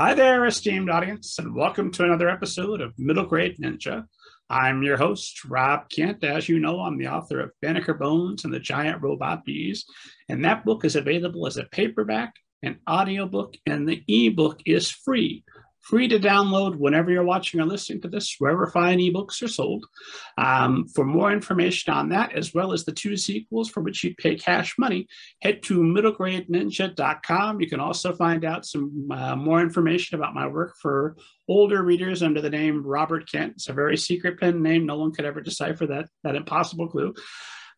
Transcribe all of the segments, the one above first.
Hi there, esteemed audience, and welcome to another episode of Middle Grade Ninja. I'm your host, Rob Kent. As you know, I'm the author of Banneker Bones and the Giant Robot Bees, and that book is available as a paperback, an audiobook, and the ebook is free free to download whenever you're watching or listening to this, wherever fine ebooks are sold. Um, for more information on that, as well as the two sequels for which you pay cash money, head to middlegradeninja.com. You can also find out some uh, more information about my work for older readers under the name Robert Kent. It's a very secret pen name. No one could ever decipher that, that impossible clue.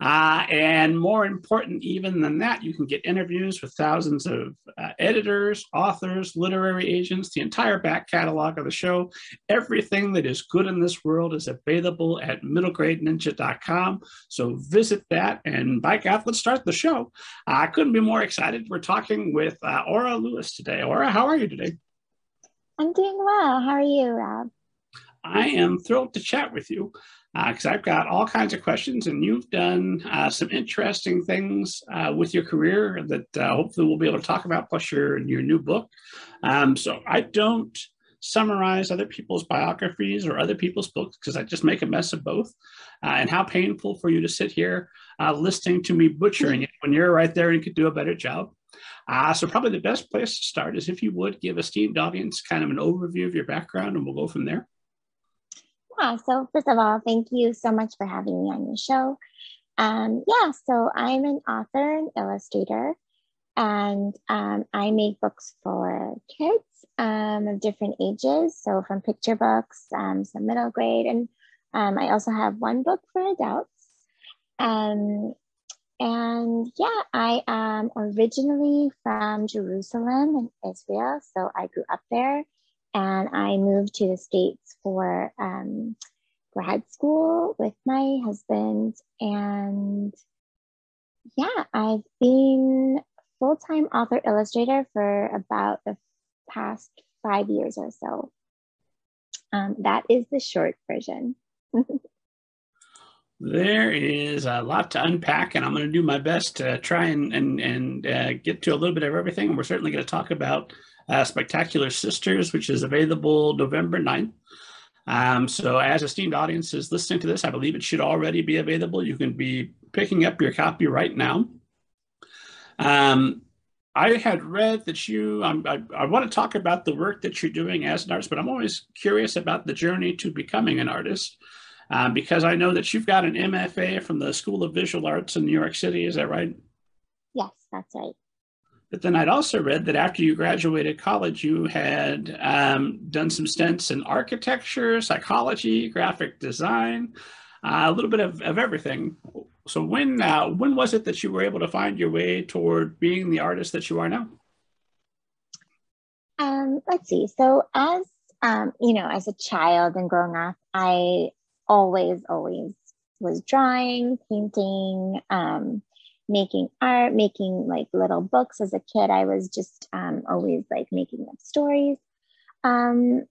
Uh, and more important, even than that, you can get interviews with thousands of uh, editors, authors, literary agents, the entire back catalog of the show. Everything that is good in this world is available at middlegradeninja.com. So visit that. And by God, let's start the show. I couldn't be more excited. We're talking with uh, Aura Lewis today. Aura, how are you today? I'm doing well. How are you, Rob? I am thrilled to chat with you because uh, I've got all kinds of questions, and you've done uh, some interesting things uh, with your career that uh, hopefully we'll be able to talk about, plus your your new book. Um, so I don't summarize other people's biographies or other people's books because I just make a mess of both. Uh, and how painful for you to sit here uh, listening to me butchering it when you're right there and could do a better job. so probably the best place to start is if you would give esteemed audience kind of an overview of your background, and we'll go from there. Yeah, so first of all, thank you so much for having me on your show. Um, yeah, so I'm an author and illustrator, and um, I make books for kids um, of different ages. So from picture books, um, some middle grade, and um, I also have one book for adults. Um, and yeah, I am originally from Jerusalem in Israel, so I grew up there and I moved to the States for um, grad school with my husband. And yeah, I've been full time author illustrator for about the past five years or so. Um, that is the short version. there is a lot to unpack, and I'm going to do my best to try and and, and uh, get to a little bit of everything. And we're certainly going to talk about uh, Spectacular Sisters, which is available November 9th. Um, so, as esteemed audiences listening to this, I believe it should already be available. You can be picking up your copy right now. Um, I had read that you, I, I, want to talk about the work that you're doing as an artist, but I'm always curious about the journey to becoming an artist um, because I know that you've got an MFA from the School of Visual Arts in New York City. Is that right? Yes, that's right. But then I'd also read that after you graduated college, you had um, done some stints in architecture, psychology, graphic design, uh, a little bit of, of everything. So when uh, when was it that you were able to find your way toward being the artist that you are now? Um, let's see. So as um, you know, as a child and growing up, I always, always was drawing, painting, um, making art, making like little books as a kid. I was just um, always like making up stories. Um,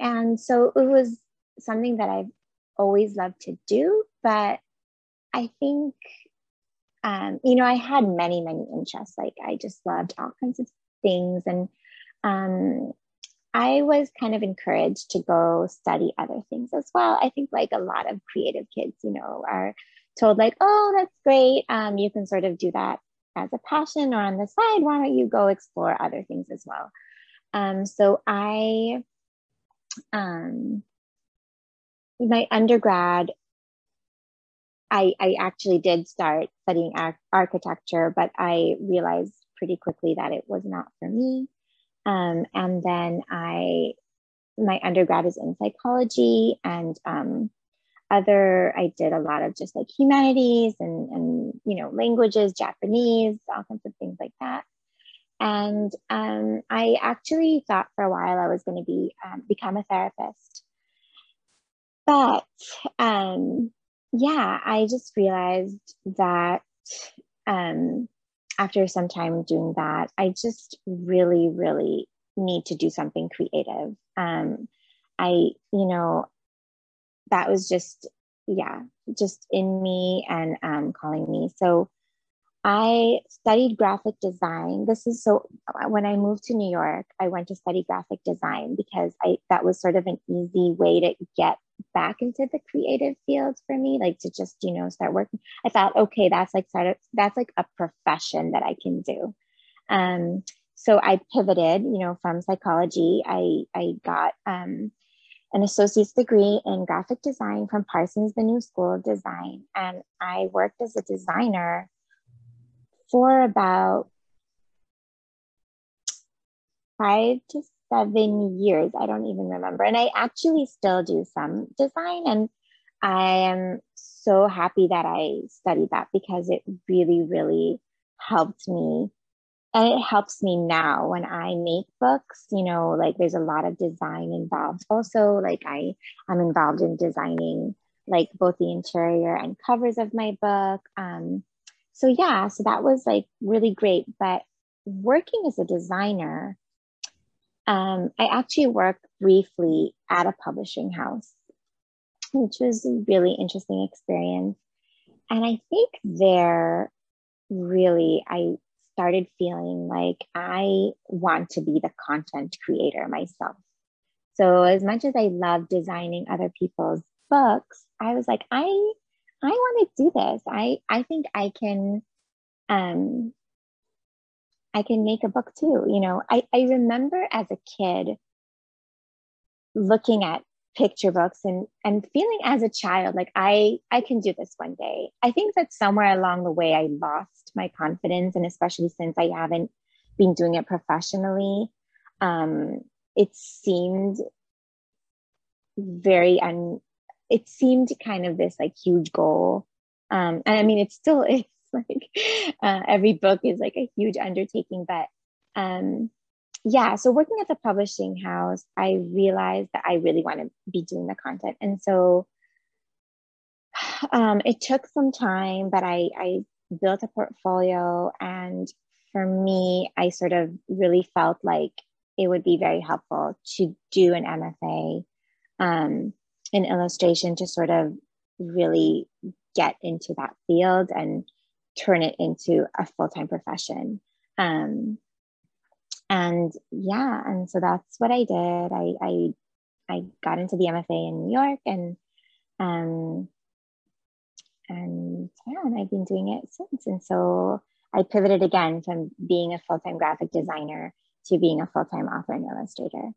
and so it was something that I've always loved to do. But I think, um, you know, I had many, many interests. Like I just loved all kinds of things. And um, I was kind of encouraged to go study other things as well. I think, like a lot of creative kids, you know, are told like, oh, that's great. Um, you can sort of do that as a passion or on the side. Why don't you go explore other things as well? Um, so I, um, my undergrad, I, I actually did start studying ar- architecture, but I realized pretty quickly that it was not for me. Um, and then I, my undergrad is in psychology and um, other i did a lot of just like humanities and and you know languages japanese all kinds of things like that. And um, i actually thought for a while i was going to be um, become a therapist. But um, yeah i just realized that um, after some time doing that i just really really need to do something creative. Um, i you know that was just yeah just in me and um, calling me so I studied graphic design. This is so when I moved to New York, I went to study graphic design because I that was sort of an easy way to get back into the creative fields for me, like to just, you know, start working. I thought, okay, that's like sort of that's like a profession that I can do. Um, so I pivoted, you know, from psychology. I I got um an associate's degree in graphic design from Parsons, the New School of Design. And I worked as a designer for about five to seven years. I don't even remember. And I actually still do some design. And I am so happy that I studied that because it really, really helped me. And it helps me now when I make books, you know, like there's a lot of design involved. Also, like I, I'm involved in designing like both the interior and covers of my book. Um, so yeah so that was like really great but working as a designer um, i actually worked briefly at a publishing house which was a really interesting experience and i think there really i started feeling like i want to be the content creator myself so as much as i love designing other people's books i was like i I want to do this. I I think I can um I can make a book too. You know, I, I remember as a kid looking at picture books and and feeling as a child like I I can do this one day. I think that somewhere along the way I lost my confidence and especially since I haven't been doing it professionally, um, it seemed very un it seemed kind of this like huge goal. Um, and I mean, it still is like uh, every book is like a huge undertaking, but um, yeah. So working at the publishing house, I realized that I really want to be doing the content, and so um, it took some time, but I, I built a portfolio, and for me, I sort of really felt like it would be very helpful to do an MFA. Um, in illustration to sort of really get into that field and turn it into a full-time profession um, and yeah and so that's what i did i i, I got into the mfa in new york and um, and yeah and i've been doing it since and so i pivoted again from being a full-time graphic designer to being a full-time author and illustrator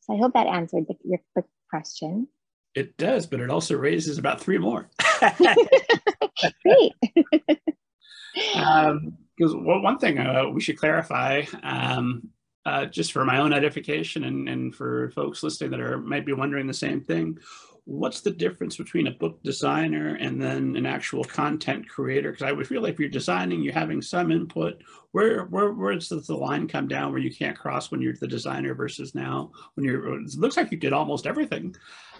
so i hope that answered the, your quick question. It does, but it also raises about three more. Great. um, because well, one thing uh, we should clarify, um, uh, just for my own edification and, and for folks listening that are might be wondering the same thing, what's the difference between a book designer and then an actual content creator? Because I would feel like if you're designing, you're having some input. Where where where does the line come down where you can't cross when you're the designer versus now when you're? It looks like you did almost everything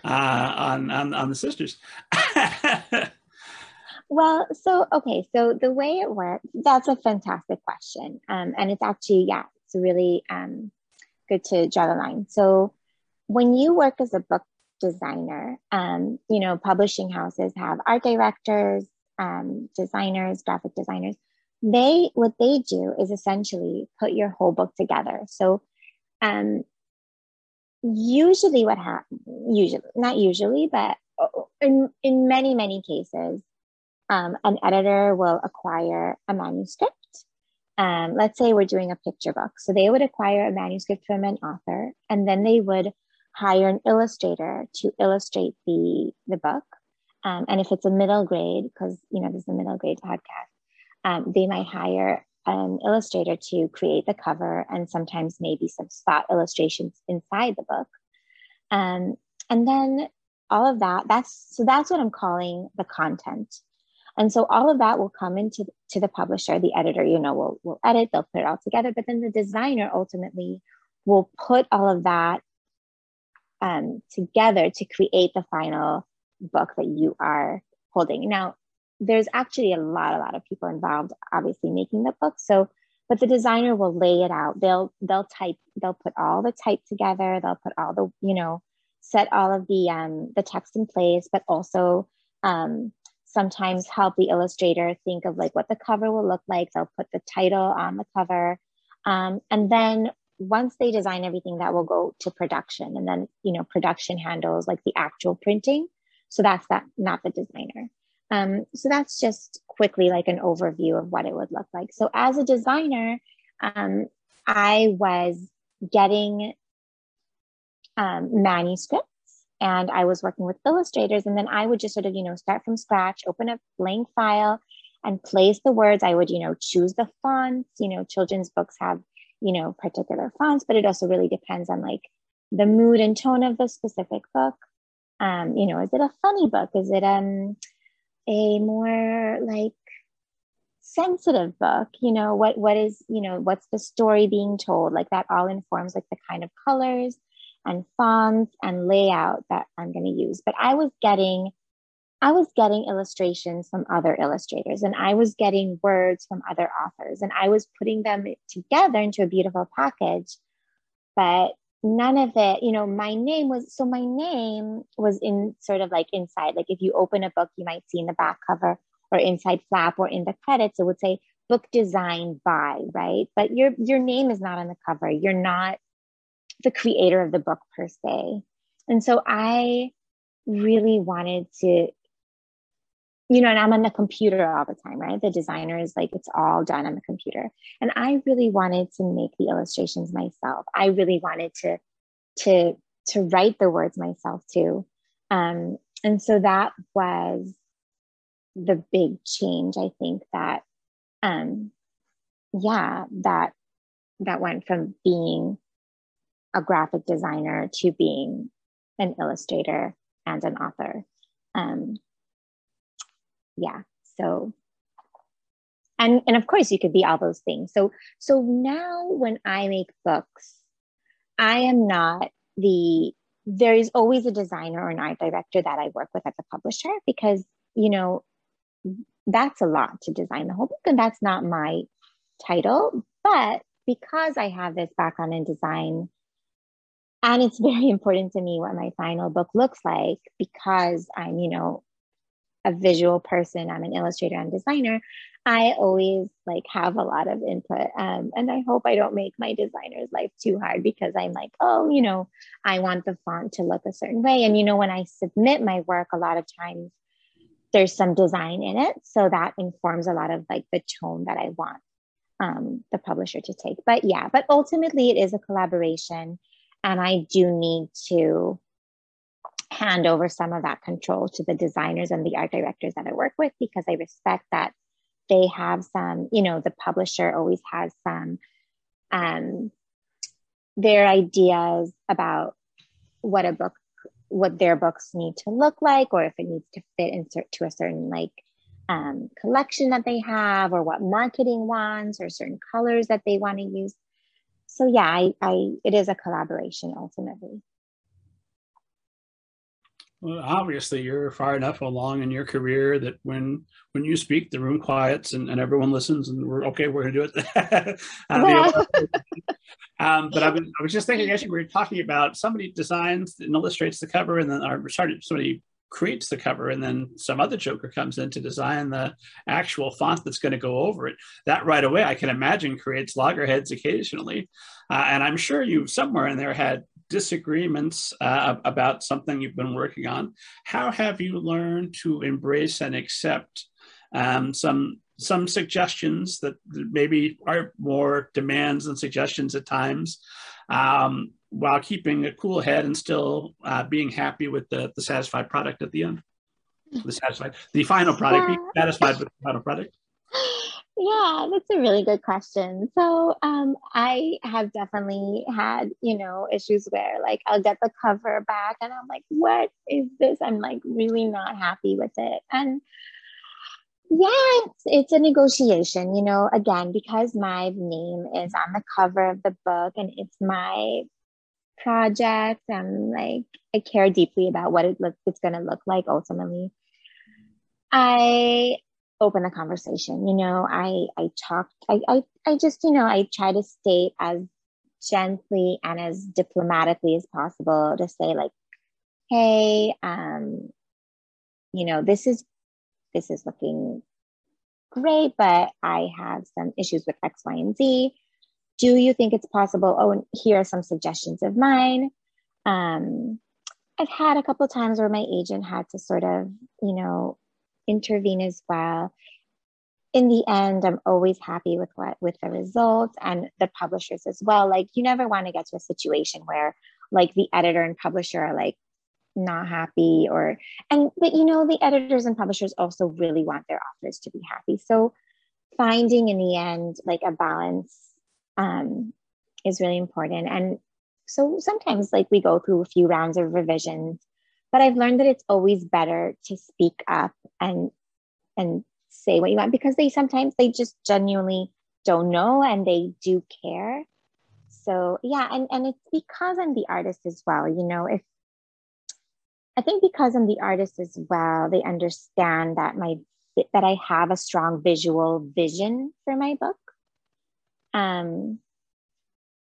uh, on, on on the sisters. well, so okay, so the way it works, that's a fantastic question, um, and it's actually yeah, it's really um, good to draw the line. So when you work as a book designer. Um, you know, publishing houses have art directors, um, designers, graphic designers. They what they do is essentially put your whole book together. So, um, usually, what happens, usually not usually, but in in many many cases, um, an editor will acquire a manuscript. Um, let's say we're doing a picture book, so they would acquire a manuscript from an author, and then they would hire an illustrator to illustrate the the book. Um, and if it's a middle grade, because you know this is a middle grade podcast, um, they might hire an illustrator to create the cover and sometimes maybe some spot illustrations inside the book. Um, and then all of that, that's so that's what I'm calling the content. And so all of that will come into to the publisher, the editor, you know, will will edit, they'll put it all together, but then the designer ultimately will put all of that um, together to create the final book that you are holding. Now, there's actually a lot, a lot of people involved, obviously making the book. So, but the designer will lay it out. They'll they'll type, they'll put all the type together. They'll put all the you know, set all of the um, the text in place, but also um, sometimes help the illustrator think of like what the cover will look like. They'll put the title on the cover. Um, and then once they design everything, that will go to production. And then, you know, production handles like the actual printing. So that's that, not the designer. Um, so that's just quickly like an overview of what it would look like. So as a designer, um, I was getting um, manuscripts and I was working with illustrators. And then I would just sort of, you know, start from scratch, open a blank file and place the words. I would, you know, choose the fonts. You know, children's books have, you know, particular fonts, but it also really depends on like the mood and tone of the specific book. Um, you know, is it a funny book? Is it um a more like sensitive book? You know, what what is, you know, what's the story being told? Like that all informs like the kind of colors and fonts and layout that I'm going to use. But I was getting I was getting illustrations from other illustrators and I was getting words from other authors and I was putting them together into a beautiful package. But none of it, you know, my name was so my name was in sort of like inside. Like if you open a book, you might see in the back cover or inside flap or in the credits, it would say book designed by, right? But your your name is not on the cover. You're not the creator of the book per se. And so I really wanted to, you know, and I'm on the computer all the time, right? The designer is like, it's all done on the computer. And I really wanted to make the illustrations myself. I really wanted to, to, to write the words myself too. Um, and so that was the big change, I think that, um, yeah, that, that went from being a graphic designer to being an illustrator and an author. Um, yeah, so and and of course you could be all those things. So so now when I make books, I am not the there is always a designer or an art director that I work with at the publisher because you know that's a lot to design the whole book and that's not my title but because I have this background in design and it's very important to me what my final book looks like because i'm you know a visual person i'm an illustrator and designer. I always like have a lot of input um, and i hope i don't make my designer's life too hard because i'm like oh you know i want the font to look a certain way. And you know when i submit my work a lot of times there's some design in it. So that informs a lot of like the tone that i want um, the publisher to take. But yeah but ultimately it is a collaboration and I do need to hand over some of that control to the designers and the art directors that I work with because I respect that they have some, you know, the publisher always has some um their ideas about what a book what their books need to look like or if it needs to fit insert to a certain like um, collection that they have or what marketing wants or certain colors that they want to use so yeah, I, I it is a collaboration ultimately. Well, obviously, you're far enough along in your career that when when you speak, the room quiets and, and everyone listens, and we're okay. We're gonna do it. um, um, but I was, I was just thinking, actually, we were talking about somebody designs and illustrates the cover, and then or sorry, somebody creates the cover and then some other joker comes in to design the actual font that's going to go over it. That right away i can imagine creates loggerheads occasionally. Uh, and i'm sure you somewhere in there had disagreements uh, about something you've been working on. How have you learned to embrace and accept um, some some suggestions that maybe are more demands than suggestions at times? Um, while keeping a cool head and still uh, being happy with the, the satisfied product at the end. The satisfied, the final product, yeah. being satisfied with the final product. Yeah, that's a really good question. So, um, I have definitely had, you know, issues where like I'll get the cover back and I'm like, what is this? I'm like really not happy with it. And yeah, it's, it's a negotiation, you know, again, because my name is on the cover of the book and it's my project and like I care deeply about what it look it's gonna look like ultimately. I open the conversation, you know, I I talk, I, I I just, you know, I try to state as gently and as diplomatically as possible to say like, hey, um, you know, this is this is looking great, but I have some issues with X, Y, and Z. Do you think it's possible? Oh, and here are some suggestions of mine. Um, I've had a couple times where my agent had to sort of, you know, intervene as well. In the end, I'm always happy with what with the results and the publishers as well. Like you never want to get to a situation where like the editor and publisher are like not happy or and but you know the editors and publishers also really want their authors to be happy. So finding in the end like a balance um, is really important. And so sometimes like we go through a few rounds of revisions but i've learned that it's always better to speak up and and say what you want because they sometimes they just genuinely don't know and they do care so yeah and and it's because i'm the artist as well you know if i think because i'm the artist as well they understand that my that i have a strong visual vision for my book um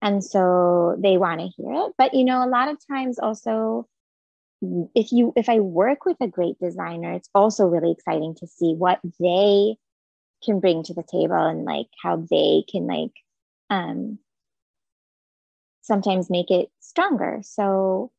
and so they want to hear it. But you know a lot of times also if you if i work with a great designer it's also really exciting to see what they can bring to the table and like how they can like um sometimes make it stronger. So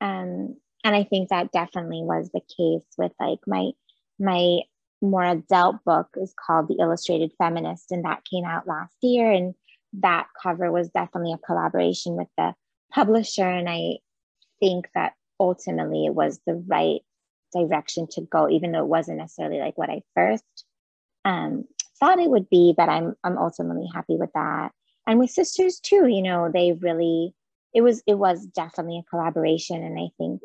um and i think that definitely was the case with like my my more adult book is called the illustrated feminist and that came out last year and that cover was definitely a collaboration with the publisher. And I think that ultimately it was the right direction to go, even though it wasn't necessarily like what I first um, thought it would be, but I'm I'm ultimately happy with that. And with sisters too, you know, they really it was it was definitely a collaboration, and I think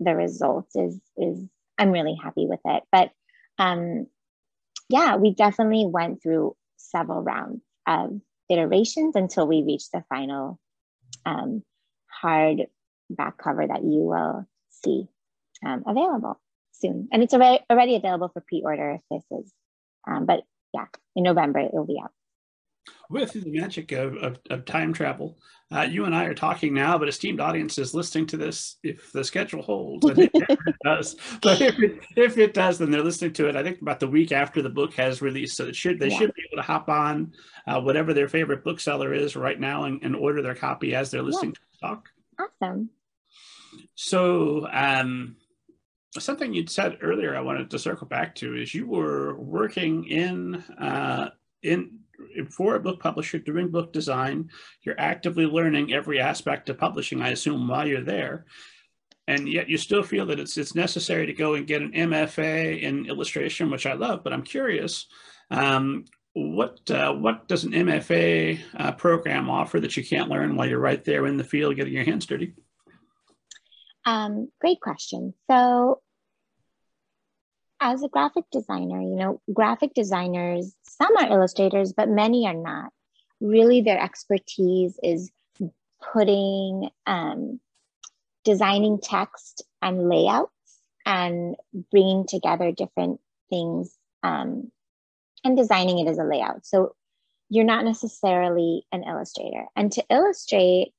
the result is is I'm really happy with it. But um, yeah, we definitely went through several rounds of iterations until we reached the final um, hard back cover that you will see um, available soon. And it's already, already available for pre-order if this is, um, but yeah, in November it will be out with the magic of, of, of time travel, uh, you and I are talking now, but esteemed audience is listening to this if the schedule holds. Think it does. But if it, if it does, then they're listening to it, I think, about the week after the book has released. So it should they yeah. should be able to hop on uh, whatever their favorite bookseller is right now and, and order their copy as they're listening yeah. to talk. Awesome. So, um, something you'd said earlier, I wanted to circle back to is you were working in uh, in for a book publisher doing book design, you're actively learning every aspect of publishing, I assume, while you're there. And yet you still feel that it's it's necessary to go and get an MFA in illustration, which I love, but I'm curious. Um, what uh, what does an MFA uh, program offer that you can't learn while you're right there in the field getting your hands dirty? Um, great question. So as a graphic designer, you know, graphic designers, some are illustrators, but many are not. Really, their expertise is putting, um, designing text and layouts and bringing together different things um, and designing it as a layout. So you're not necessarily an illustrator. And to illustrate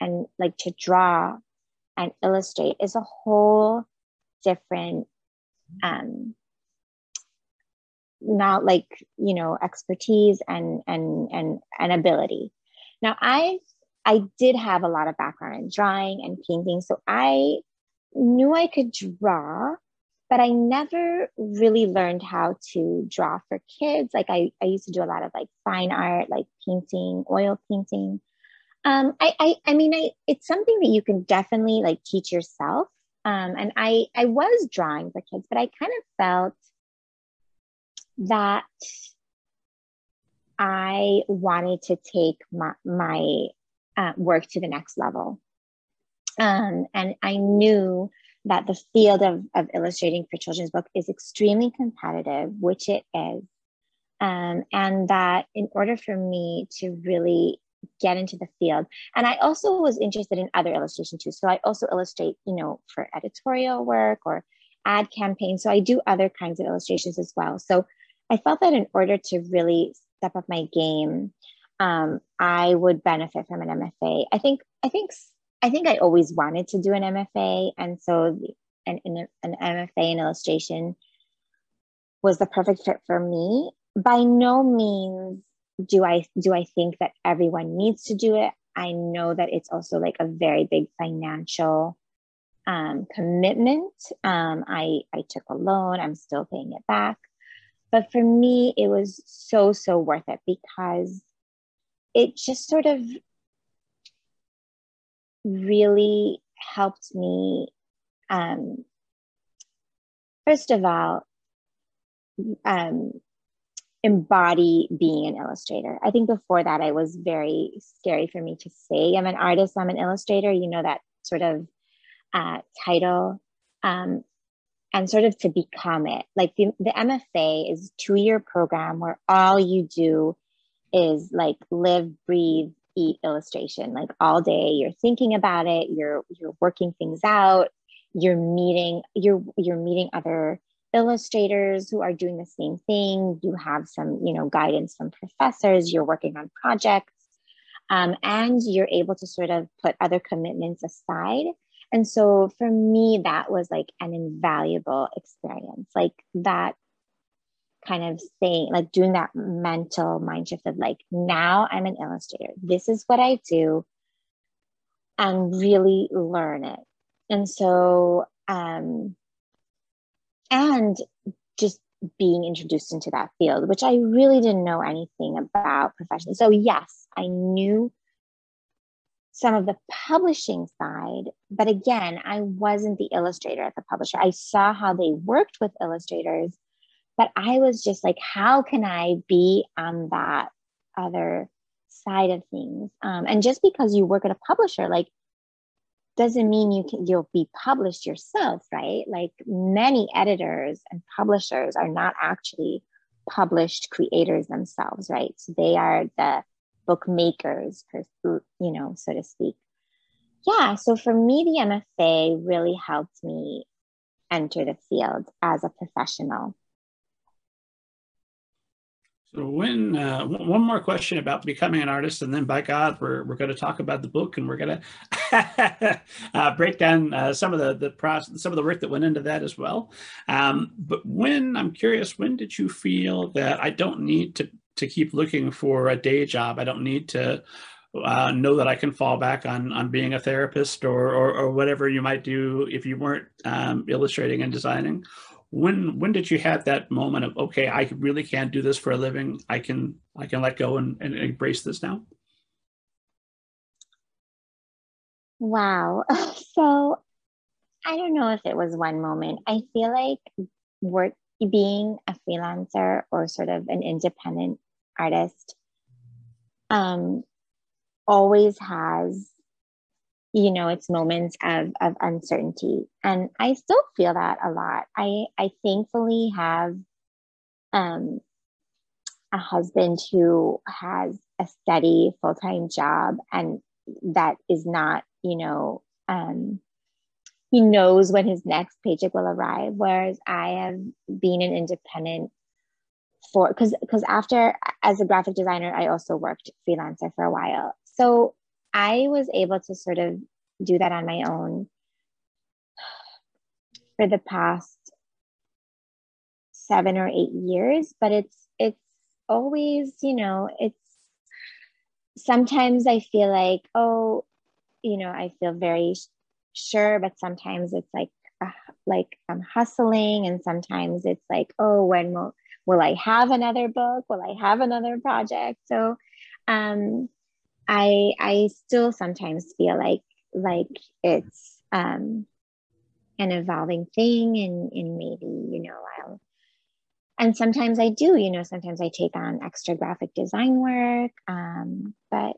and like to draw and illustrate is a whole different um, not like you know expertise and and and and ability. Now i i did have a lot of background in drawing and painting so i knew i could draw but i never really learned how to draw for kids. Like i, I used to do a lot of like fine art like painting oil painting. Um, I, I i mean i it's something that you can definitely like teach yourself. Um, and I, I was drawing for kids, but I kind of felt that I wanted to take my, my uh, work to the next level. Um, and I knew that the field of, of illustrating for children's book is extremely competitive, which it is. Um, and that in order for me to really get into the field. And I also was interested in other illustration too. So I also illustrate, you know, for editorial work or ad campaigns. So I do other kinds of illustrations as well. So I felt that in order to really step up my game, um, I would benefit from an MFA. I think, I think, I think I always wanted to do an MFA, and so an, an, an MFA in illustration was the perfect fit for me. By no means do I do I think that everyone needs to do it. I know that it's also like a very big financial um, commitment. Um, I I took a loan. I'm still paying it back, but for me, it was so so worth it because it just sort of really helped me. Um, first of all, um, embody being an illustrator. I think before that, I was very scary for me to say I'm an artist, I'm an illustrator, you know, that sort of uh, title, um, and sort of to become it. Like the, the MFA is two year program where all you do is like live, breathe, eat illustration. Like all day, you're thinking about it, you're you're working things out, you're meeting, you're you're meeting other illustrators who are doing the same thing. You have some, you know, guidance from professors. You're working on projects, um, and you're able to sort of put other commitments aside. And so for me, that was like an invaluable experience. Like that kind of saying, like doing that mental mind shift of like, now I'm an illustrator. This is what I do, and really learn it. And so, um, and just being introduced into that field, which I really didn't know anything about professionally. So, yes, I knew some of the publishing side, but again, I wasn't the illustrator at the publisher. I saw how they worked with illustrators, but I was just like, how can I be on that other side of things? Um, and just because you work at a publisher, like doesn't mean you can you'll be published yourself right like many editors and publishers are not actually published creators themselves right so they are the bookmakers you know so to speak yeah so for me the mfa really helped me enter the field as a professional so when uh, one more question about becoming an artist, and then by God, we're we're going to talk about the book, and we're going to uh, break down uh, some of the the process, some of the work that went into that as well. Um, but when I'm curious, when did you feel that I don't need to to keep looking for a day job? I don't need to uh, know that I can fall back on on being a therapist or or, or whatever you might do if you weren't um, illustrating and designing. When when did you have that moment of okay i really can't do this for a living. I can i can let go and, and embrace this now wow. So i don't know if it was one moment. I feel like work being a freelancer or sort of an independent artist um always has you know it's moments of of uncertainty. And i still feel that a lot. I i thankfully have um a husband who has a steady full-time job and that is not you know um he knows when his next paycheck will arrive whereas i have been an independent for because because after as a graphic designer i also worked freelancer for a while. So I was able to sort of do that on my own for the past seven or eight years, but it's it's always, you know, it's sometimes I feel like, oh, you know, I feel very sure, but sometimes it's like uh, like I'm hustling, and sometimes it's like, oh, when will will I have another book? Will I have another project? So um I I still sometimes feel like like it's um, an evolving thing and, and maybe you know i'll and sometimes i do you know sometimes i take on extra graphic design work um, but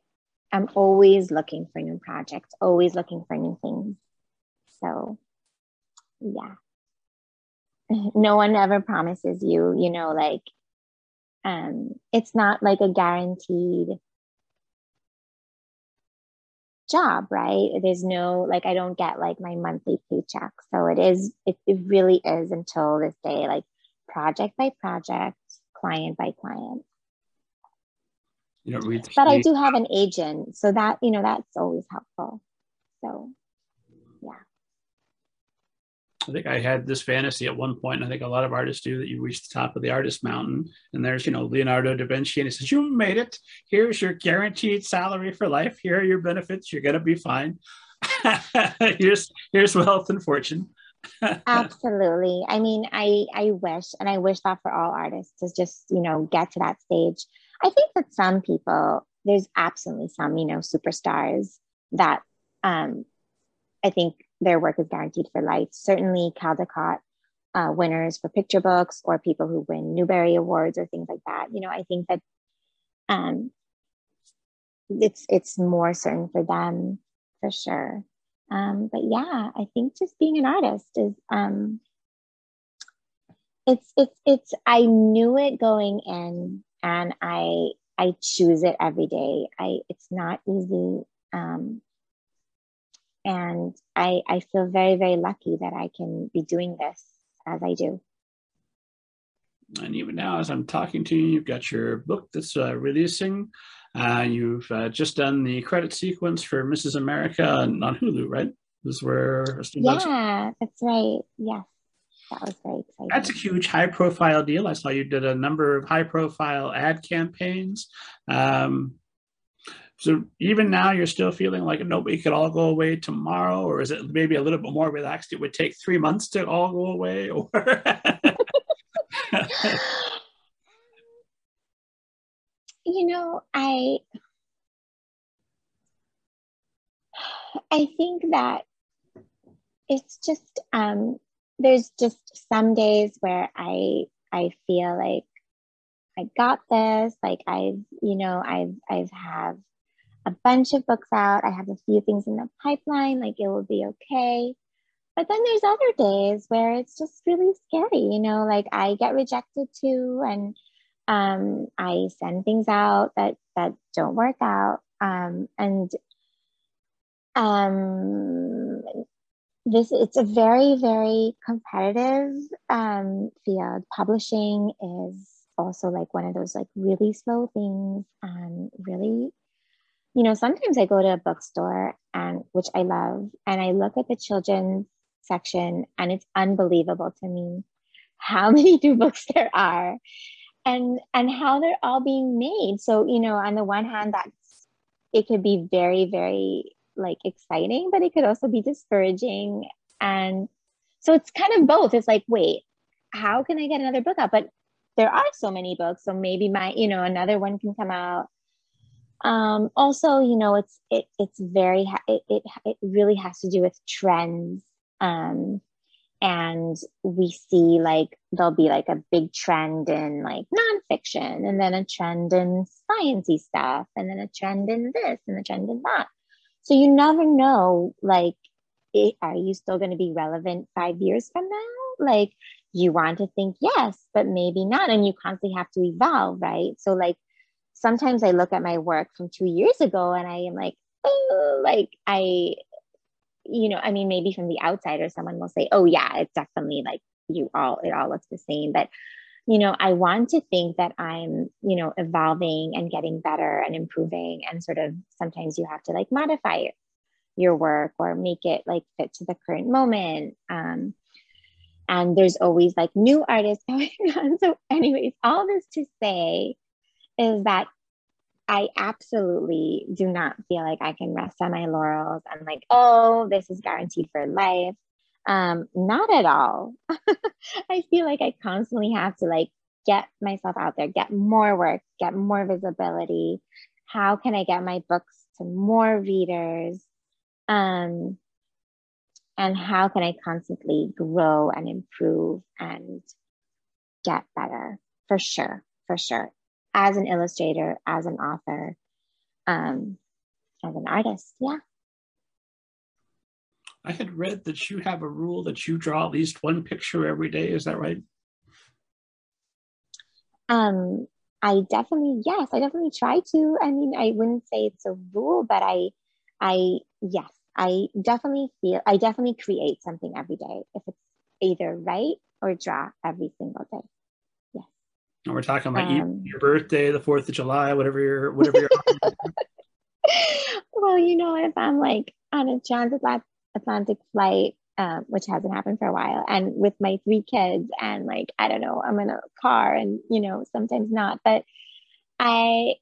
i'm always looking for new projects always looking for new things so yeah no one ever promises you you know like um, it's not like a guaranteed job, right? There's no, like, I don't get like my monthly paycheck. So it is, it, it really is until this day, like project by project, client by client. You don't but I do have an agent. So that, you know, that's always helpful. So. I think I had this fantasy at one point, and I think a lot of artists do that you reach the top of the artist mountain, and there's, you know, Leonardo da Vinci, and he says, You made it. Here's your guaranteed salary for life. Here are your benefits. You're going to be fine. here's here's wealth and fortune. Absolutely. I mean, I I wish, and I wish that for all artists to just, you know, get to that stage. I think that some people, there's absolutely some, you know, superstars that um I think their work is guaranteed for life. Certainly, Caldecott uh, winners for picture books or people who win Newbery Awards or things like that. You know, I think that um, it's it's more certain for them for sure. Um, but yeah, I think just being an artist is um, it's it's it's I knew it going in, and I I choose it every day. I it's not easy. Um, and I, I feel very, very lucky that I can be doing this as I do. And even now, as I'm talking to you, you've got your book that's uh, releasing. Uh, you've uh, just done the credit sequence for Mrs. America on, on Hulu, right? This is where yeah, that's right. Yes, that was very exciting. That's a huge, high-profile deal. I saw you did a number of high-profile ad campaigns. Um, so even now, you're still feeling like nobody could all go away tomorrow, or is it maybe a little bit more relaxed? It would take three months to all go away, or you know, I I think that it's just um, there's just some days where I I feel like I got this, like I've you know I've I've have a bunch of books out. I have a few things in the pipeline, like it will be okay. But then there's other days where it's just really scary, you know, like I get rejected too, and um, I send things out that that don't work out. Um, and um, this it's a very very competitive um, field. Publishing is also like one of those like really slow things and really you know, sometimes I go to a bookstore and which I love, and I look at the children's section, and it's unbelievable to me how many new books there are and and how they're all being made. So, you know, on the one hand, that's it could be very, very like exciting, but it could also be discouraging. And so it's kind of both. It's like, wait, how can I get another book out? But there are so many books. So maybe my, you know, another one can come out um, also, you know, it's it it's very it, it it really has to do with trends. Um, and we see like there'll be like a big trend in like nonfiction, and then a trend in sciencey stuff, and then a trend in this, and a trend in that. So you never know, like, it, are you still going to be relevant five years from now? Like, you want to think yes, but maybe not, and you constantly have to evolve, right? So like sometimes I look at my work from two years ago and I am like, oh, like I, you know, I mean, maybe from the outsider, someone will say, oh, yeah, it's definitely like you all, it all looks the same. But, you know, I want to think that I'm, you know, evolving and getting better and improving. And sort of sometimes you have to like modify your work or make it like fit to the current moment. Um, and there's always like new artists going on. So, anyways, all this to say, is that I absolutely do not feel like I can rest on my laurels. I'm like, oh, this is guaranteed for life. Um, not at all. I feel like I constantly have to like get myself out there, get more work, get more visibility. How can I get my books to more readers? Um, and how can I constantly grow and improve and get better? For sure, for sure as an illustrator, as an author, um, as an artist. Yeah. I had read that you have a rule that you draw at least one picture every day. Is that right? Um, I definitely, yes, I definitely try to. I mean, I wouldn't say it's a rule, but I, I, yes, I definitely feel, I definitely create something every day. If it's either write or draw every single day. And we're talking like um, your birthday, the Fourth of July, whatever your whatever your. well, you know, if I'm like on a transatlantic flight um, which hasn't happened for a while, and with my three kids, and like I don't know, I'm in a car, and you know sometimes not, but I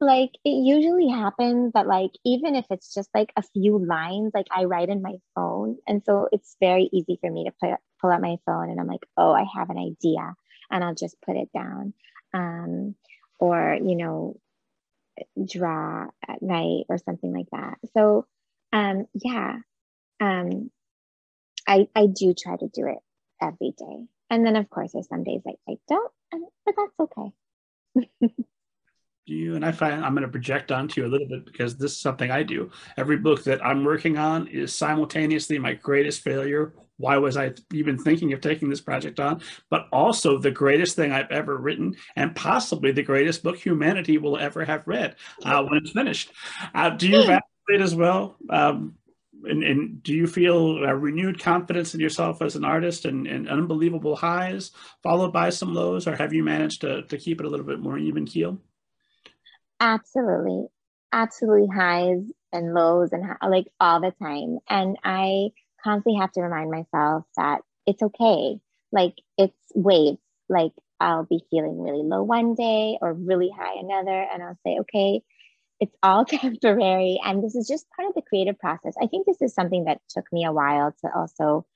like it usually happens that like even if it's just like a few lines like i write in my phone and so it's very easy for me to pull, pull out my phone and i'm like oh i have an idea and i'll just put it down um, or you know draw at night or something like that so um, yeah um, I, I do try to do it every day and then of course there's some days I, I don't but that's okay you and I find I'm going to project onto you a little bit because this is something I do. Every book that I'm working on is simultaneously my greatest failure. Why was I even thinking of taking this project on? But also the greatest thing I've ever written, and possibly the greatest book humanity will ever have read uh, when it's finished. Uh, do you validate as well? Um, and, and, do you feel a renewed confidence in yourself as an artist and, and, unbelievable highs followed by some lows, or have you managed to, to keep it a little bit more even keel? Absolutely. Absolutely highs and lows and like all the time. And I constantly have to remind myself that it's okay. Like it's waves. Like I'll be feeling really low one day or really high another. And I'll say, okay, it's all temporary. And this is just part of the creative process. I think this is something that took me a while to also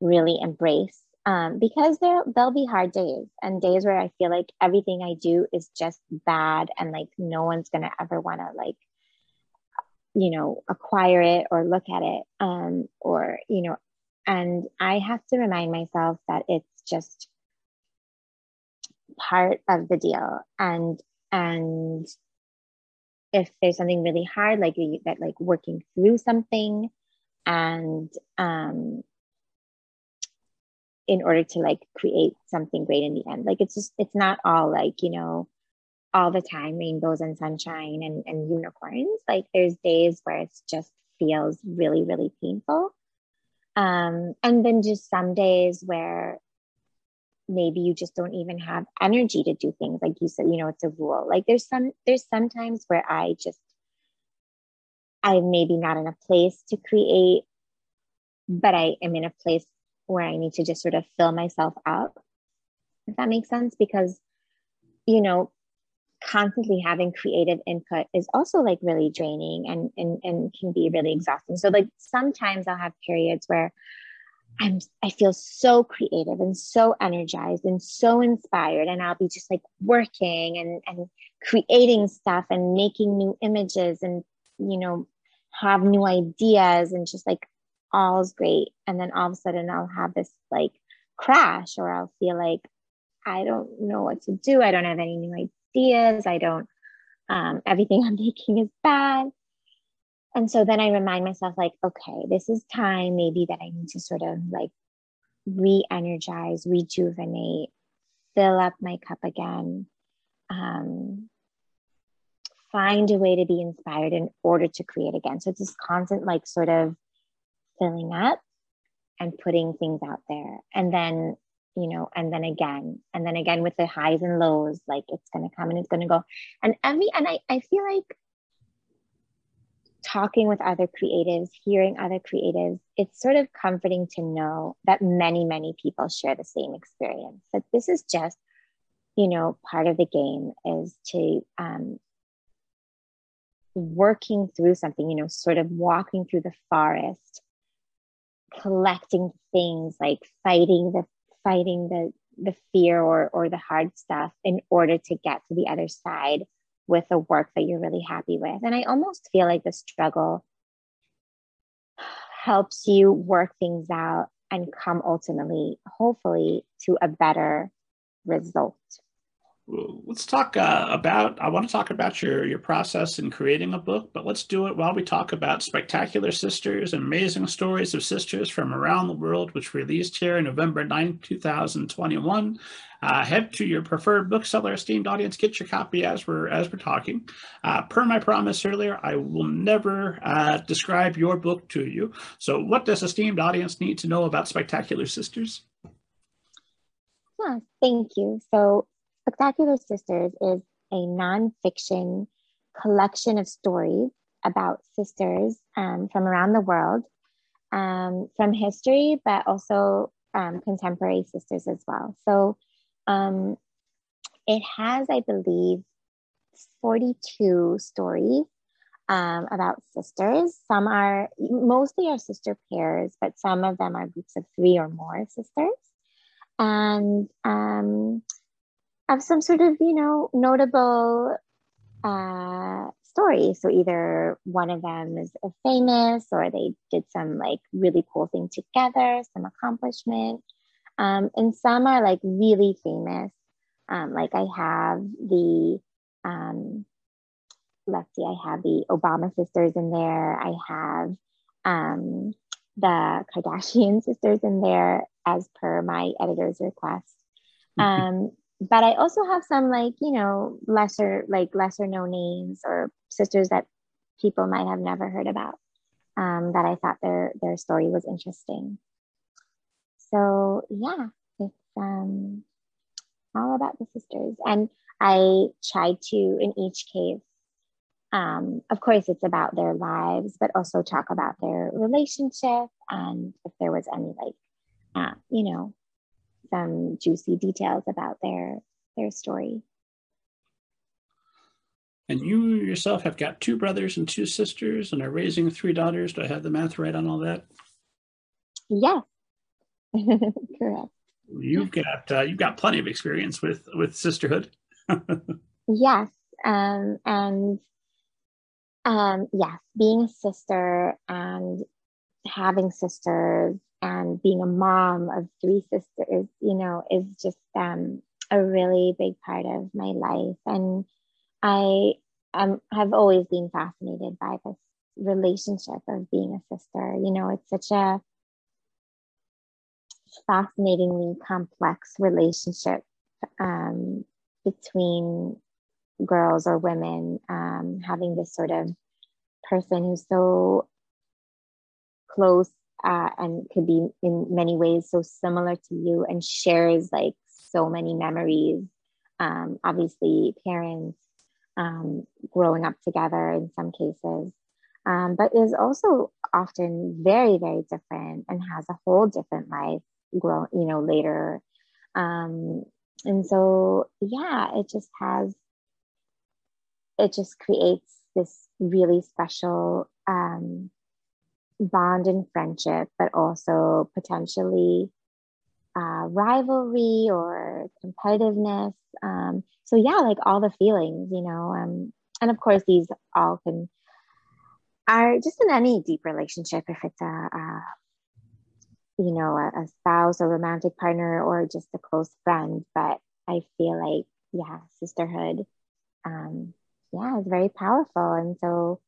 really embrace um, because there there'll be hard days and days where I feel like everything I do is just bad and like no one's gonna ever want to like you know acquire it or look at it um, or you know and I have to remind myself that it's just part of the deal. And and if there's something really hard like that like working through something and um in order to like create something great in the end like it's just it's not all like you know all the time rainbows and sunshine and, and unicorns like there's days where it just feels really really painful um and then just some days where maybe you just don't even have energy to do things like you said you know it's a rule like there's some there's sometimes where i just i'm maybe not in a place to create but i am in a place where I need to just sort of fill myself up, if that makes sense. Because, you know, constantly having creative input is also like really draining and, and, and can be really exhausting. So, like, sometimes I'll have periods where I'm, I feel so creative and so energized and so inspired. And I'll be just like working and, and creating stuff and making new images and, you know, have new ideas and just like all's great. And then all of a sudden I'll have this like crash or I'll feel like I don't know what to do. I don't have any new ideas. I don't, um, everything I'm making is bad. And so then I remind myself, like, okay, this is time maybe that I need to sort of like re energize, rejuvenate, fill up my cup again, um, find a way to be inspired in order to create again. So it's this constant, like, sort of filling up and putting things out there and then you know and then again and then again with the highs and lows like it's going to come and it's going to go. And every and I, I feel like talking with other creatives hearing other creatives it's sort of comforting to know that many many people share the same experience that this is just you know part of the game is to um, working through something you know sort of walking through the forest collecting things like fighting the fighting the the fear or or the hard stuff in order to get to the other side with a work that you're really happy with. And i almost feel like the struggle helps you work things out and come ultimately hopefully to a better result let's talk uh, about i want to talk about your your process in creating a book but let's do it while we talk about spectacular sisters amazing stories of sisters from around the world which released here in november 9 2021 uh, head to your preferred bookseller esteemed audience get your copy as we're as we're talking. Uh, per my promise earlier i will never uh, describe your book to you. So what does esteemed audience need to know about spectacular sisters? Yeah, thank you. So Spectacular Sisters is a nonfiction collection of stories about sisters um, from around the world. um, from history, but also um, contemporary sisters as well. So um, it has, I believe, 42 stories um, about sisters. Some are mostly are sister pairs, but some of them are groups of three or more sisters. And have some sort of, you know, notable uh, story. So either one of them is famous or they did some like really cool thing together, some accomplishment. Um, and some are like really famous. Um, like I have the, um, let's see, I have the Obama sisters in there. I have um, the Kardashian sisters in there as per my editor's request. Um, but I also have some like, you know, lesser, like lesser known names or sisters that people might have never heard about um, that I thought their, their story was interesting. So yeah, it's um, all about the sisters. And I tried to, in each case, um, of course, it's about their lives, but also talk about their relationship and if there was any like, uh, you know, some juicy details about their their story. And you yourself have got two brothers and two sisters, and are raising three daughters. Do I have the math right on all that? Yes, correct. You've got uh, you've got plenty of experience with with sisterhood. yes, um, and um, yes, being a sister and having sisters and being a mom of three sisters, you know, is just um, a really big part of my life. And I um, have always been fascinated by this relationship of being a sister. You know, it's such a fascinatingly complex relationship um, between girls or women, um, having this sort of person who's so close uh, and could be in many ways so similar to you and shares like so many memories. Um, obviously, parents um, growing up together in some cases, um, but is also often very, very different and has a whole different life grow, you know, later. Um, and so, yeah, it just has, it just creates this really special um, bond and friendship, but also potentially uh, rivalry or competitiveness. Um, so yeah, like all the feelings, you know, um, and of course these all can are just in any deep relationship if it's a, a you know a, a, spouse a romantic partner or just a close friend. But I feel like yeah, sisterhood, um, yeah, is very powerful, and so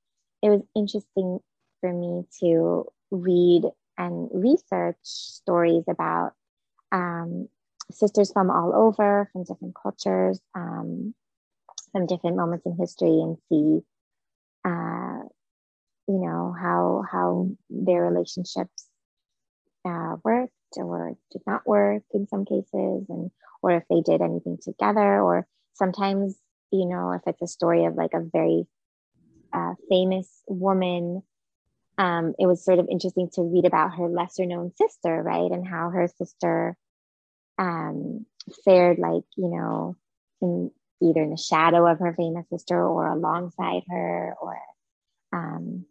it was interesting for me to read and research stories about um, sisters from all over, from different cultures, um, from different moments in history, and see, uh, you know, how how their relationships uh, worked or did not work in some cases, and or if they did anything together, or sometimes, you know, if it's a story of like a very uh, famous woman um, it was sort of interesting to read about her lesser known sister, right? And how her sister um, fared like, you know, in either in the shadow of her famous sister or alongside her or um,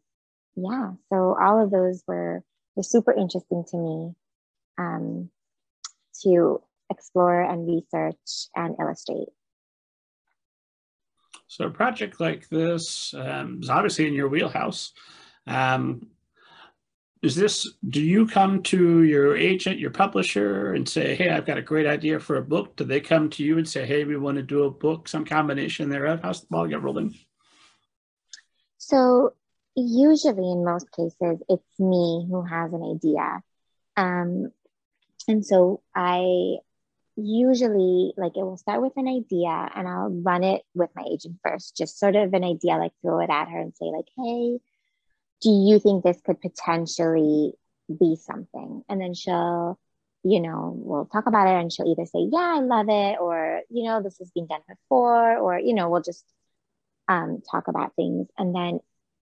yeah. So all of those were, were super interesting to me um, to explore and research and illustrate. So a project like this um, is obviously in your wheelhouse. Um, is this, do you come to your agent, your publisher, and say, hey, I've got a great idea for a book? Do they come to you and say, hey, we want to do a book, some combination thereof? How's the ball get rolling? So, usually in most cases, it's me who has an idea. Um, and so I usually like it will start with an idea and I'll run it with my agent first, just sort of an idea, like throw it at her and say, like, hey, do you think this could potentially be something? And then she'll, you know, we'll talk about it and she'll either say, yeah, I love it, or, you know, this has been done before, or, you know, we'll just um, talk about things. And then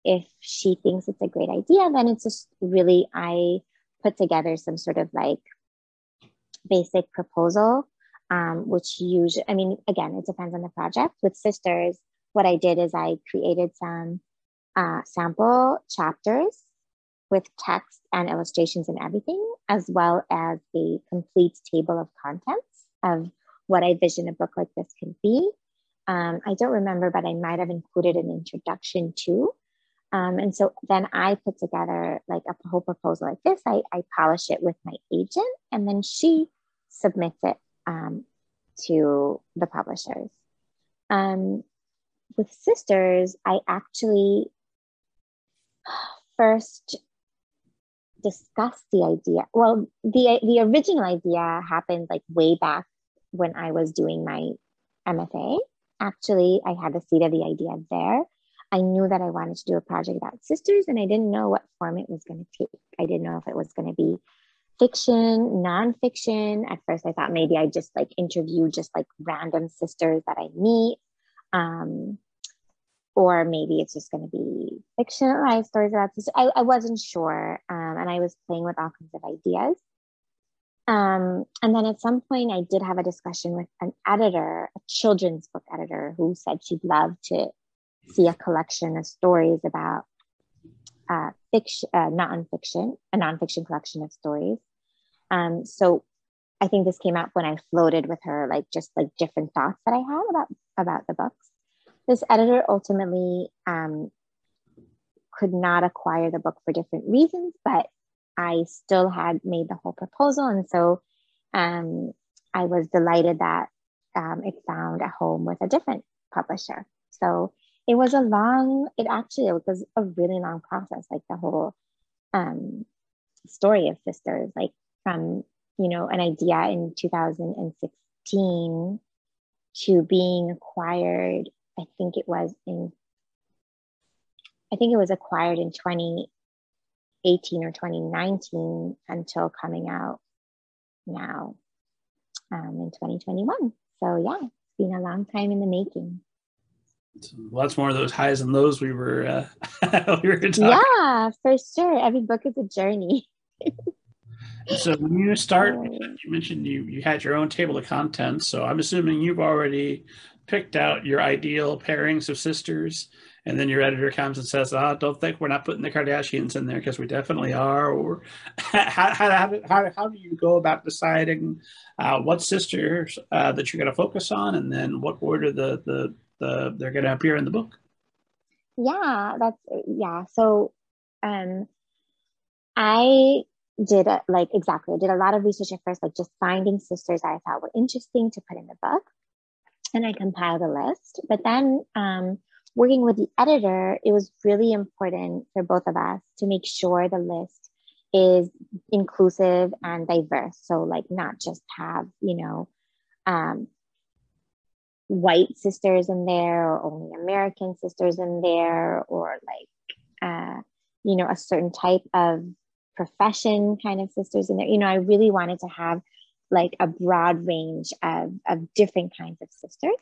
if she thinks it's a great idea, then it's just really, I put together some sort of like basic proposal, um, which usually, I mean, again, it depends on the project. With Sisters, what I did is I created some uh, sample chapters with text and illustrations and everything, as well as a complete table of contents of what I vision a book like this could be. Um, I don't remember, but I might have included an introduction too. Um, and so then I put together like a whole proposal like this. I, I polish it with my agent, and then she submits it um, to the publishers. Um, with Sisters, I actually first discussed the idea. Well, the the original idea happened like way back when I was doing my MFA. Actually, I had the seed of the idea there. I knew that I wanted to do a project about sisters, and I didn't know what form it was going to take. I didn't know if it was going to be fiction, nonfiction. At first, I thought maybe I just like interview just like random sisters that I meet. Um, or maybe it's just going to be fictionalized stories about this. I, I wasn't sure, um, and I was playing with all kinds of ideas. Um, and then at some point, I did have a discussion with an editor, a children's book editor, who said she'd love to see a collection of stories about uh, fiction, uh, nonfiction, a nonfiction collection of stories. Um, so I think this came up when I floated with her, like just like different thoughts that I had about about the books. This editor ultimately um, could not acquire the book for different reasons, but I still had made the whole proposal. And so um, I was delighted that um, it found a home with a different publisher. So it was a long, it actually it was a really long process, like the whole um, story of Sisters, like from, you know, an idea in 2016 to being acquired, I think it was in, I think it was acquired in 2018 or 2019 until coming out now um, in 2021. So yeah, it's been a long time in the making. Well, that's more of those highs and lows we were uh, we were talking. Yeah, for sure. Every book is a journey. so when you start, you mentioned you you had your own table of contents. So I'm assuming you've already picked out your ideal pairings of sisters and then your editor comes and says, "Ah, oh, don't think we're not putting the Kardashians in there because we definitely are." Or how, how, how, how do you go about deciding uh, what sisters uh, that you're going to focus on, and then what order the the, the they're going to appear in the book? Yeah, that's yeah. So, um, I did a, like exactly. I did a lot of research at first, like just finding sisters I thought were interesting to put in the book, and I compiled a list. But then um, working with the editor, it was really important for both of us to make sure the list is inclusive and diverse. So, like, not just have, you know, um, white sisters in there or only American sisters in there or like, uh, you know, a certain type of profession kind of sisters in there. You know, I really wanted to have like a broad range of, of different kinds of sisters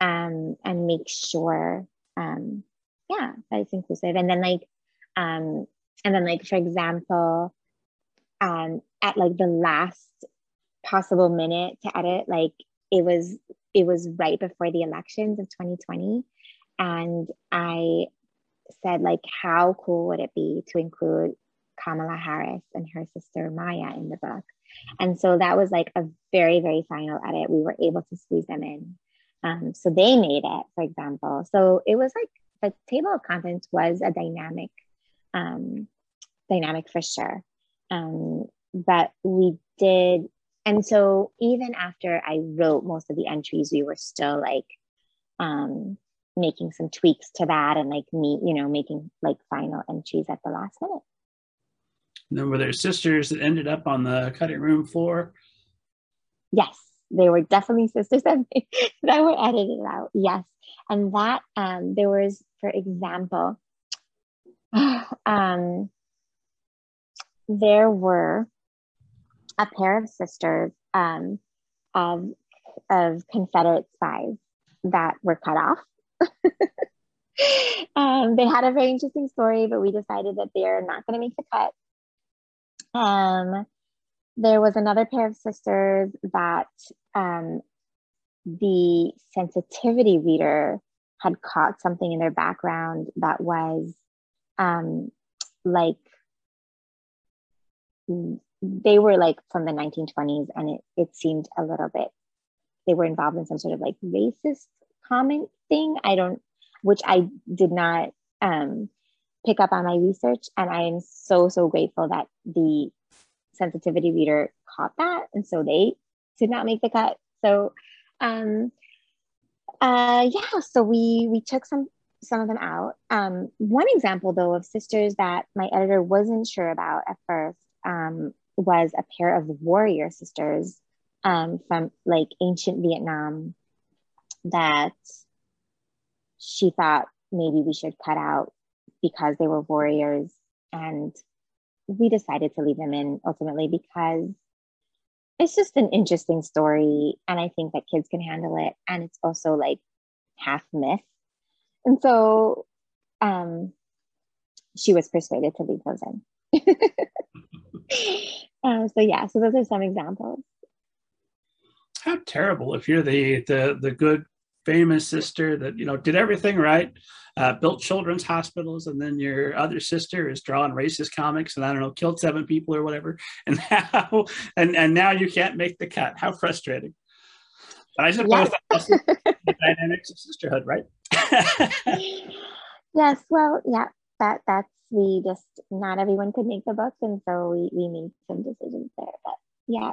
um, and make sure um, yeah, that is inclusive. And then like, um, and then like for example, um, at like the last possible minute to edit, like it was it was right before the elections of 2020, and I said like, how cool would it be to include Kamala Harris and her sister Maya in the book? And so that was like a very, very final edit. We were able to squeeze them in. Um, so they made it, for example. So it was like the table of contents was a dynamic, um, dynamic for sure. Um, but we did, and so even after I wrote most of the entries, we were still like um, making some tweaks to that and like me, you know, making like final entries at the last minute. Were there sisters that ended up on the cutting room floor? Yes they were definitely sisters that, that were edited out. Yes. And that um, there was, for example, um, there were a pair of sisters um, of, of Confederate spies that were cut off. um, they had a very interesting story, but we decided that they're not going to make the cut. Um, there was another pair of sisters that um, the sensitivity reader had caught something in their background that was um, like they were like from the 1920s and it, it seemed a little bit they were involved in some sort of like racist comment thing. I don't which i did not um, pick up on my research and i am so so grateful that the sensitivity reader caught that and so they did not make the cut. So um uh yeah so we we took some some of them out. Um one example though of sisters that my editor wasn't sure about at first um was a pair of warrior sisters um from like ancient vietnam that she thought maybe we should cut out because they were warriors and we decided to leave them in ultimately because it's just an interesting story and i think that kids can handle it. And it's also like half myth. And so um she was persuaded to leave those in uh, so yeah so those are some examples. How terrible if you're the the the good famous sister that you know did everything right uh, built children's hospitals, and then your other sister is drawing racist comics, and I don't know, killed seven people or whatever, and now and and now you can't make the cut. How frustrating! But I suppose yes. the dynamics of sisterhood, right? yes. Well, yeah. That that's we just not everyone could make the book, and so we we made some decisions there. But yeah.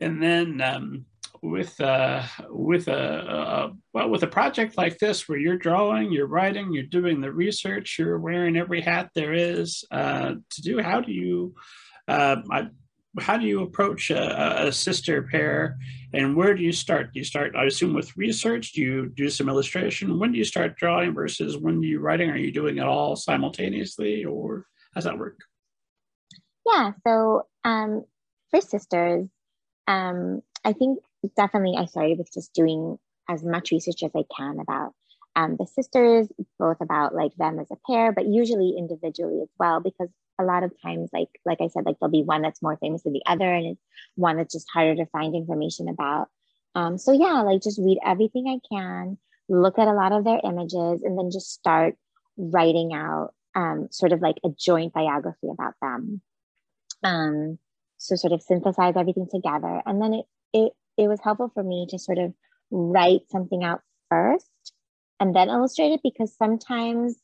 And then um, with uh, with a, a, well with a project like this where you're drawing, you're writing, you're doing the research, you're wearing every hat there is uh, to do. How do you uh, I, how do you approach a, a, sister pair, and where do you start? Do you start, I assume, with research? Do you do some illustration? When do you start drawing versus when you writing? Are you doing it all simultaneously, or how's that work? Yeah, so um, for sisters, um, I think definitely I started with just doing as much research as I can about um, the sisters, both about like them as a pair, but usually individually as well, because a lot of times, like like I said, like there'll be one that's more famous than the other, and it's one that's just harder to find information about. Um, so yeah, like just read everything I can, look at a lot of their images, and then just start writing out um, sort of like a joint biography about them. Um, so sort of synthesize everything together, and then it it it was helpful for me to sort of write something out first and then illustrate it because sometimes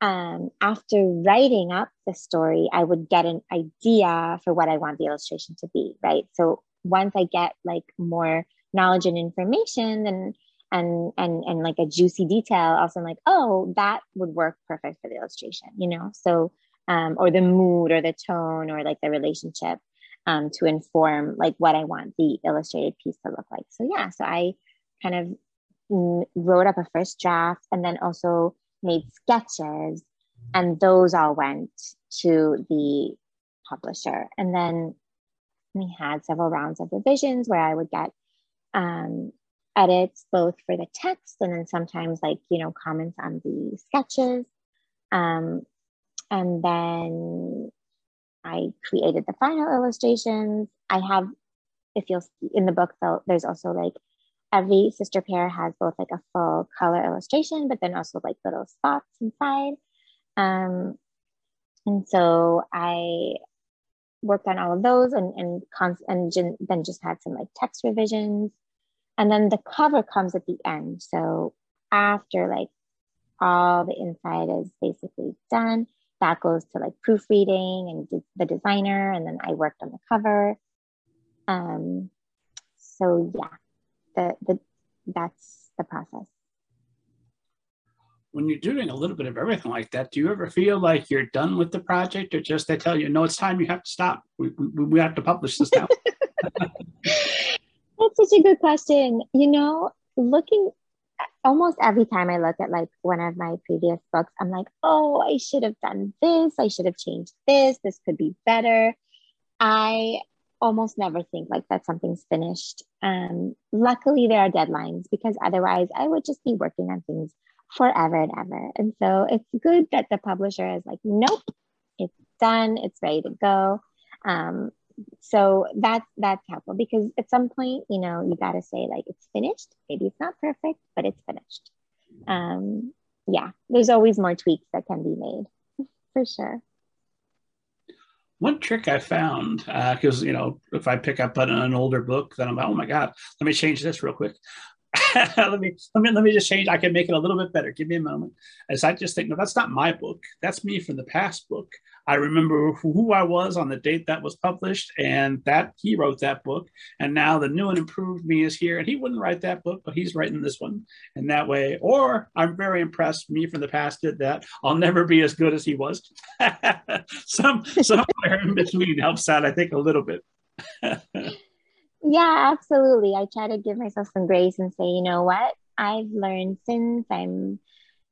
um, after writing up the story, I would get an idea for what I want the illustration to be, right? So once I get like more knowledge and information and and and and like a juicy detail, also I'm like, oh, that would work perfect for the illustration, you know? So um, or the mood or the tone or like the relationship um, to inform like what I want the illustrated piece to look like. So yeah, so I kind of wrote up a first draft and then also made sketches and those all went to the publisher. And then we had several rounds of revisions where I would get um, edits both for the text and then sometimes like, you know, comments on the sketches. Um, and then I created the final illustrations. I have, if you'll see in the book, there's also like every sister pair has both like a full color illustration, but then also like little spots inside. Um, and so I worked on all of those and and, cons- and then just had some like text revisions. And then the cover comes at the end. So after like all the inside is basically done, that goes to like proofreading and the designer and then i worked on the cover. Um so yeah the the that's the process. When you're doing a little bit of everything like that do you ever feel like you're done with the project or just they tell you no it's time you have to stop. We, we, we have to publish this now. That's such a good question. You know looking almost every time I look at like one of my previous books, I'm like, oh, I should have done this. I should have changed this. This could be better. I almost never think like that something's finished. Um, luckily, there are deadlines because otherwise I would just be working on things forever and ever. And so it's good that the publisher is like, nope, it's done, it's ready to go. Um, so that's that's helpful because at some point, you know, you got to say like it's finished. Maybe it's not perfect, but it's finished. Um, yeah, there's always more tweaks that can be made for sure. One trick I found, because uh, you know, if I pick up an, an older book, then I'm like, oh my god, let me change this real quick. let me let me let me just change. I can make it a little bit better. Give me a moment. As I just think, no, that's not my book. That's me from the past book. I remember who I was on the date that was published, and that he wrote that book. And now the new and improved me is here, and he wouldn't write that book, but he's writing this one. And that way, or I'm very impressed. Me from the past did that. I'll never be as good as he was. Some somewhere in between helps out, I think, a little bit. Yeah, absolutely. I try to give myself some grace and say, you know what? I've learned since I'm,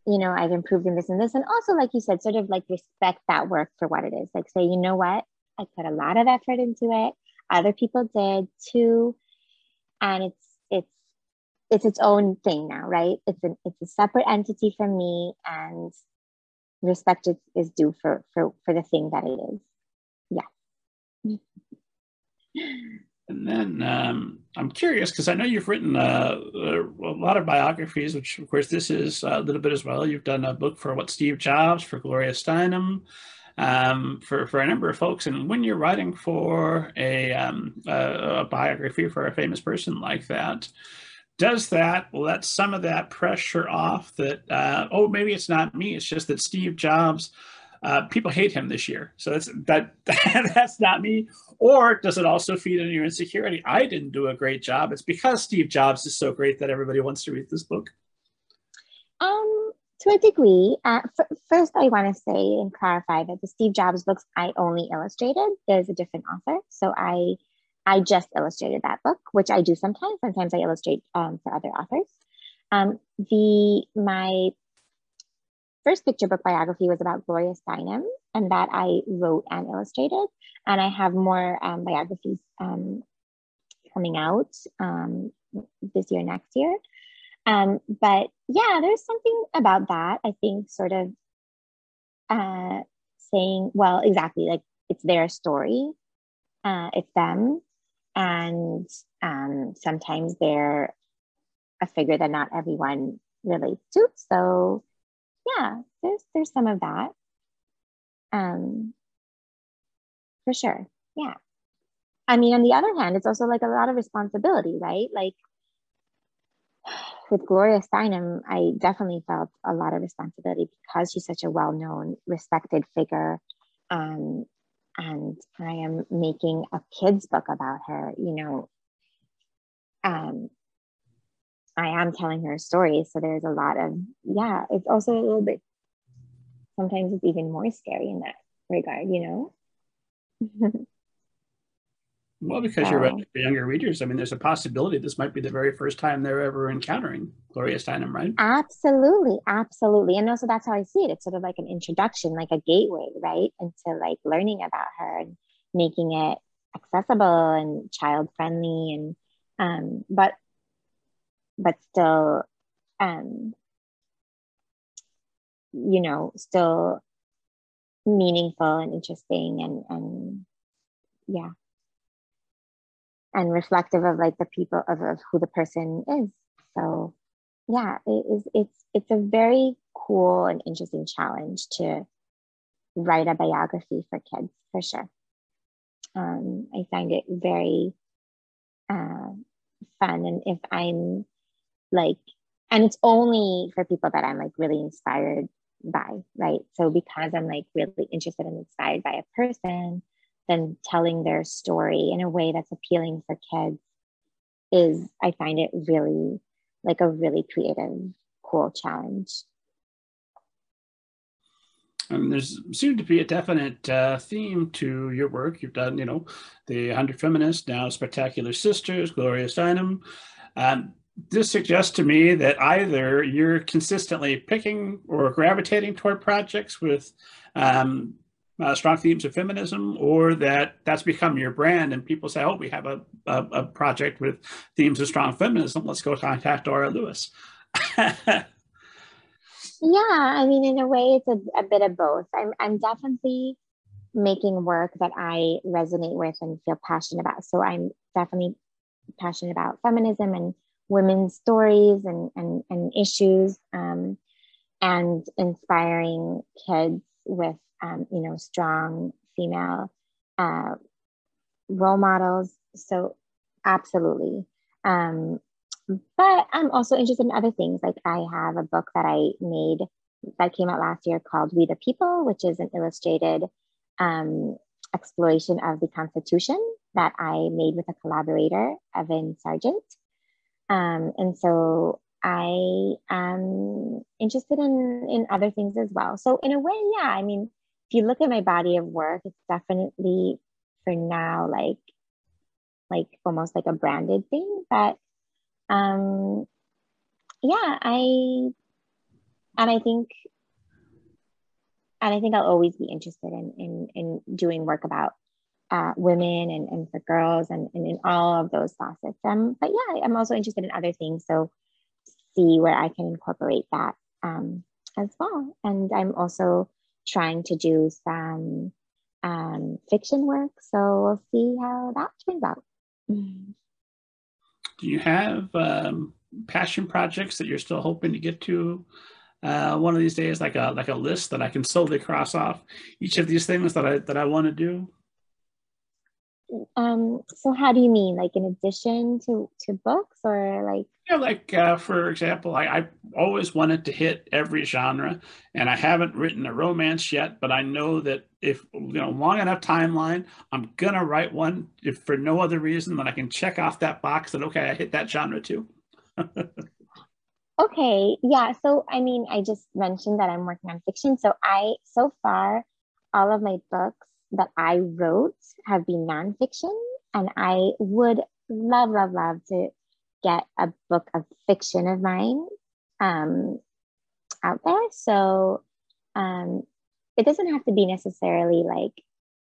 you know, I've improved in this and this. And also, like you said, sort of like respect that work for what it is. Like say, you know what? I put a lot of effort into it. Other people did too. And it's it's it's its own thing now, right? It's an it's a separate entity from me and respect is, is due for for for the thing that it is. Yeah. And then um, I'm curious because I know you've written uh, a lot of biographies, which of course this is a little bit as well. You've done a book for what Steve Jobs, for Gloria Steinem, um, for for a number of folks. And when you're writing for a, um, a, a biography for a famous person like that, does that let some of that pressure off? That uh, oh, maybe it's not me. It's just that Steve Jobs uh, people hate him this year. So that's that that's not me. Or does it also feed into your insecurity? I didn't do a great job. It's because Steve Jobs is so great that everybody wants to read this book. Um, to a degree. Uh, f- first, I want to say and clarify that the Steve Jobs books I only illustrated. There's a different author, so I I just illustrated that book, which I do sometimes. Sometimes I illustrate um, for other authors. Um, the my first picture book biography was about Gloria Steinem, and that I wrote and illustrated. And I have more um, biographies um, coming out um, this year, next year. Um, but yeah, there's something about that. I think sort of uh, saying, well, exactly, like it's their story, uh, it's them, and um, sometimes they're a figure that not everyone relates to. So yeah, there's there's some of that. Um, for sure. Yeah. I mean, on the other hand, it's also like a lot of responsibility, right? Like with Gloria Steinem, I definitely felt a lot of responsibility because she's such a well-known, respected figure. Um, and I am making a kid's book about her, you know. Um, I am telling her a story. So there's a lot of, yeah, it's also a little bit, sometimes it's even more scary in that regard, you know? well, because so, you're writing for younger readers, I mean, there's a possibility this might be the very first time they're ever encountering Gloria Steinem, right? Absolutely, absolutely. And also that's how I see it. It's sort of like an introduction, like a gateway, right? Into like learning about her and making it accessible and child friendly and um, but but still um you know still meaningful and interesting and and yeah. And reflective of like the people of, of who the person is. So yeah it is it's it's a very cool and interesting challenge to write a biography for kids for sure. Um, i find it very uh, fun. And if i'm like and it's only for people that i'm like really inspired by right so because i'm like really interested and inspired by a person then telling their story in a way that's appealing for kids is i find it really like a really creative cool challenge and there's seemed to be a definite uh, theme to your work. You've done, you know, the 100 Feminists, now Spectacular Sisters, Gloria Steinem. Um, this suggests to me that either you're consistently picking or gravitating toward projects with um, uh, strong themes of feminism, or that that's become your brand and people say, oh, we have a, a, a project with themes of strong feminism. Let's go contact Aura Lewis. yeah, I mean, in a way, it's a, a bit of both. I'm, I'm definitely making work that I resonate with and feel passionate about. So I'm definitely passionate about feminism and women's stories and, and, and issues um, and inspiring kids with, um, you know, strong female uh, role models. So absolutely. Um, but I'm also interested in other things. Like I have a book that I made that came out last year called We the People, which is an illustrated um, exploration of the Constitution that I made with a collaborator, Evan Sargent. Um, and so I am interested in, in other things as well. So, in a way, yeah, I mean, if you look at my body of work, it's definitely for now like like almost like a branded thing but um yeah i and i think and I think I'll always be interested in in, in doing work about uh, women and, and for girls and, and in all of those facets. Um, but yeah, I'm also interested in other things. So see where I can incorporate that um, as well. And I'm also trying to do some um, fiction work. So we'll see how that turns out. Do you have um, passion projects that you're still hoping to get to uh, one of these days, like a like a list that I can slowly cross off each of these things that I that I want to do? Um, so how do you mean? Like in addition to to books, or like? Yeah, like uh, for example, I, I always wanted to hit every genre, and I haven't written a romance yet. But I know that if you know long enough timeline, I'm gonna write one. If for no other reason than I can check off that box that okay, I hit that genre too. Okay, yeah. So, I mean, I just mentioned that I'm working on fiction. So, I, so far, all of my books that I wrote have been nonfiction. And I would love, love, love to get a book of fiction of mine um, out there. So, um, it doesn't have to be necessarily like,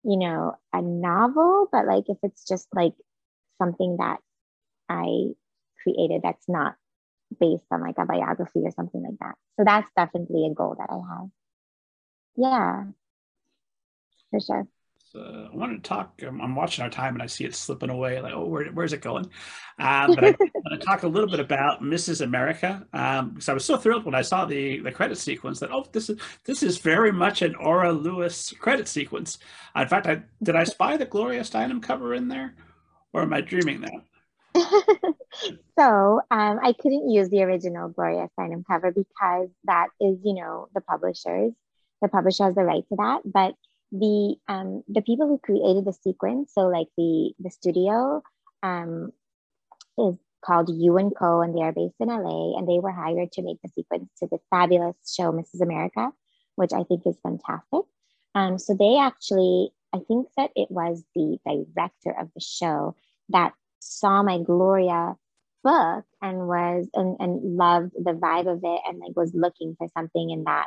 you know, a novel, but like if it's just like something that I created that's not based on like a biography or something like that. So that's definitely a goal that I have. Yeah, for sure. So I want to talk. Um, I'm watching our time and I see it slipping away. Like, oh, where, where's it going? Um, but I want to talk a little bit about Mrs. America um, because I was so thrilled when I saw the the credit sequence that oh, this is this is very much an Aura Lewis credit sequence. Uh, in fact, I did I spy the Gloria Steinem cover in there, or am I dreaming that? so um, I couldn't use the original Gloria Steinem cover because that is, you know, the publishers. The publisher has the right to that. But the um, the people who created the sequence, so like the the studio, um, is called You and Co. and they are based in LA. And they were hired to make the sequence to the fabulous show Mrs. America, which I think is fantastic. Um, so they actually, I think that it was the director of the show that saw my Gloria book and was and, and loved the vibe of it and like was looking for something in that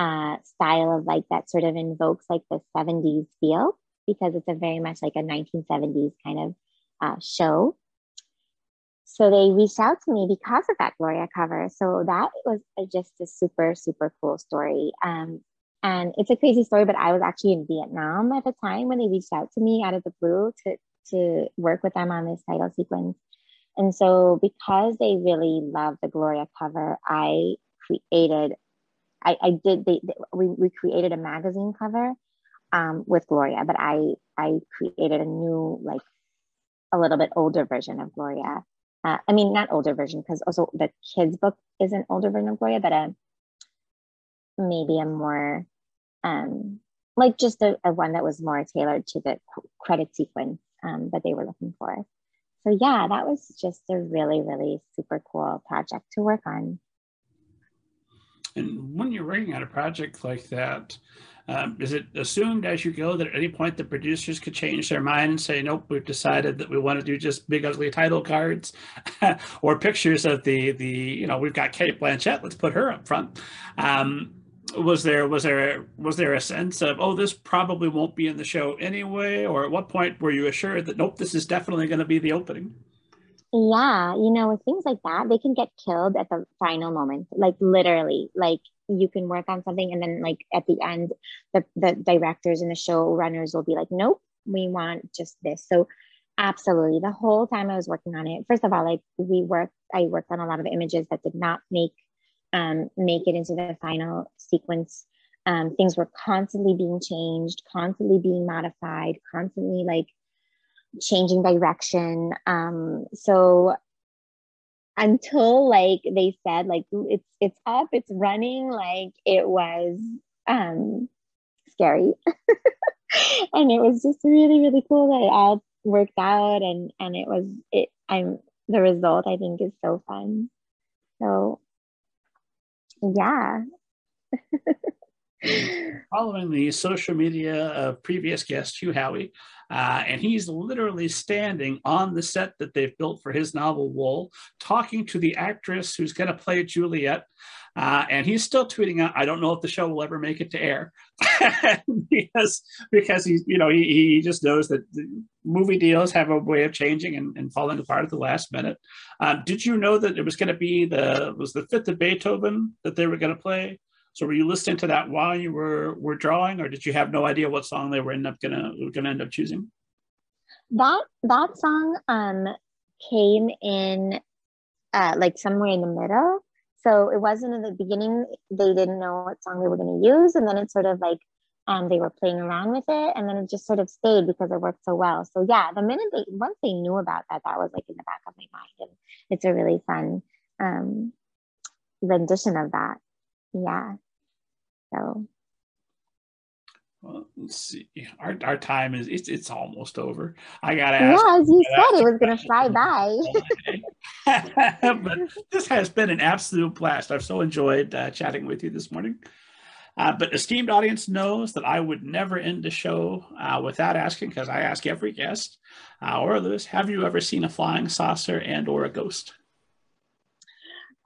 uh, style of like that sort of invokes like the 70s feel because it's a very much like a 1970s kind of uh, show. So they reached out to me because of that Gloria cover. So that was a, just a super, super cool story. Um, and it's a crazy story, but I was actually in Vietnam at the time when they reached out to me out of the blue to, to work with them on this title sequence. And so, because they really love the Gloria cover, I created, I, I did, they, they, we, we created a magazine cover um, with Gloria, but I, I created a new, like, a little bit older version of Gloria. Uh, I mean, not older version, because also the kids' book is an older version of Gloria, but a maybe a more um, like just a, a, one that was more tailored to the credit sequence um, that they were looking for. So yeah, that was just a really, really super cool project to work on. And when you're working on a project like that, um, is it assumed as you go that at any point the producers could change their mind and say, nope, we've decided that we want to do just big ugly title cards or pictures of the the you know we've got Cate Blanchett, let's put her up front. Um, was there was there was there a sense of oh this probably won't be in the show anyway or at what point were you assured that nope this is definitely going to be the opening yeah you know with things like that they can get killed at the final moment like literally like you can work on something and then like at the end the, the directors and the show runners will be like nope we want just this. So absolutely the whole time i was working on it first of all like we worked i worked on a lot of images that did not make um, make it into the final sequence. Um, things were constantly being changed constantly being modified constantly like changing direction. Um, so until like they said like it's it's up it's running like it was um scary. And it was just really really cool that it all worked out and and it was it i'm the result i think is so fun. So yeah following the social media of previous guest Hugh Howey, uh, and he's literally standing on the set that they've built for his novel Wool, talking to the actress who's going to play Juliet. Uh, and he's still tweeting out, "I don't know if the show will ever make it to air," because because he you know he, he just knows that movie deals have a way of changing and, and falling apart at the last minute. Uh, did you know that it was going to be the was the fifth of Beethoven that they were going to play? So were you listening to that while you were were drawing, or did you have no idea what song they were end up gonna gonna end up choosing? That that song um came in uh like somewhere in the middle. So it wasn't in the beginning, they didn't know what song they were gonna use, and then it's sort of like um they were playing around with it and then it just sort of stayed because it worked so well. So yeah, the minute they once they knew about that, that was like in the back of my mind. And it's a really fun um rendition of that yeah so well, let's see. Our, our time is it's it's almost over. I gotta ask. Yeah, as you said, it was gonna fly by. but this has been an absolute blast. I've so enjoyed uh, chatting with you this morning. Uh, but esteemed audience knows that I would never end the show uh, without asking, because I ask every guest uh, Aura Lewis, have you ever seen a flying saucer and or a ghost?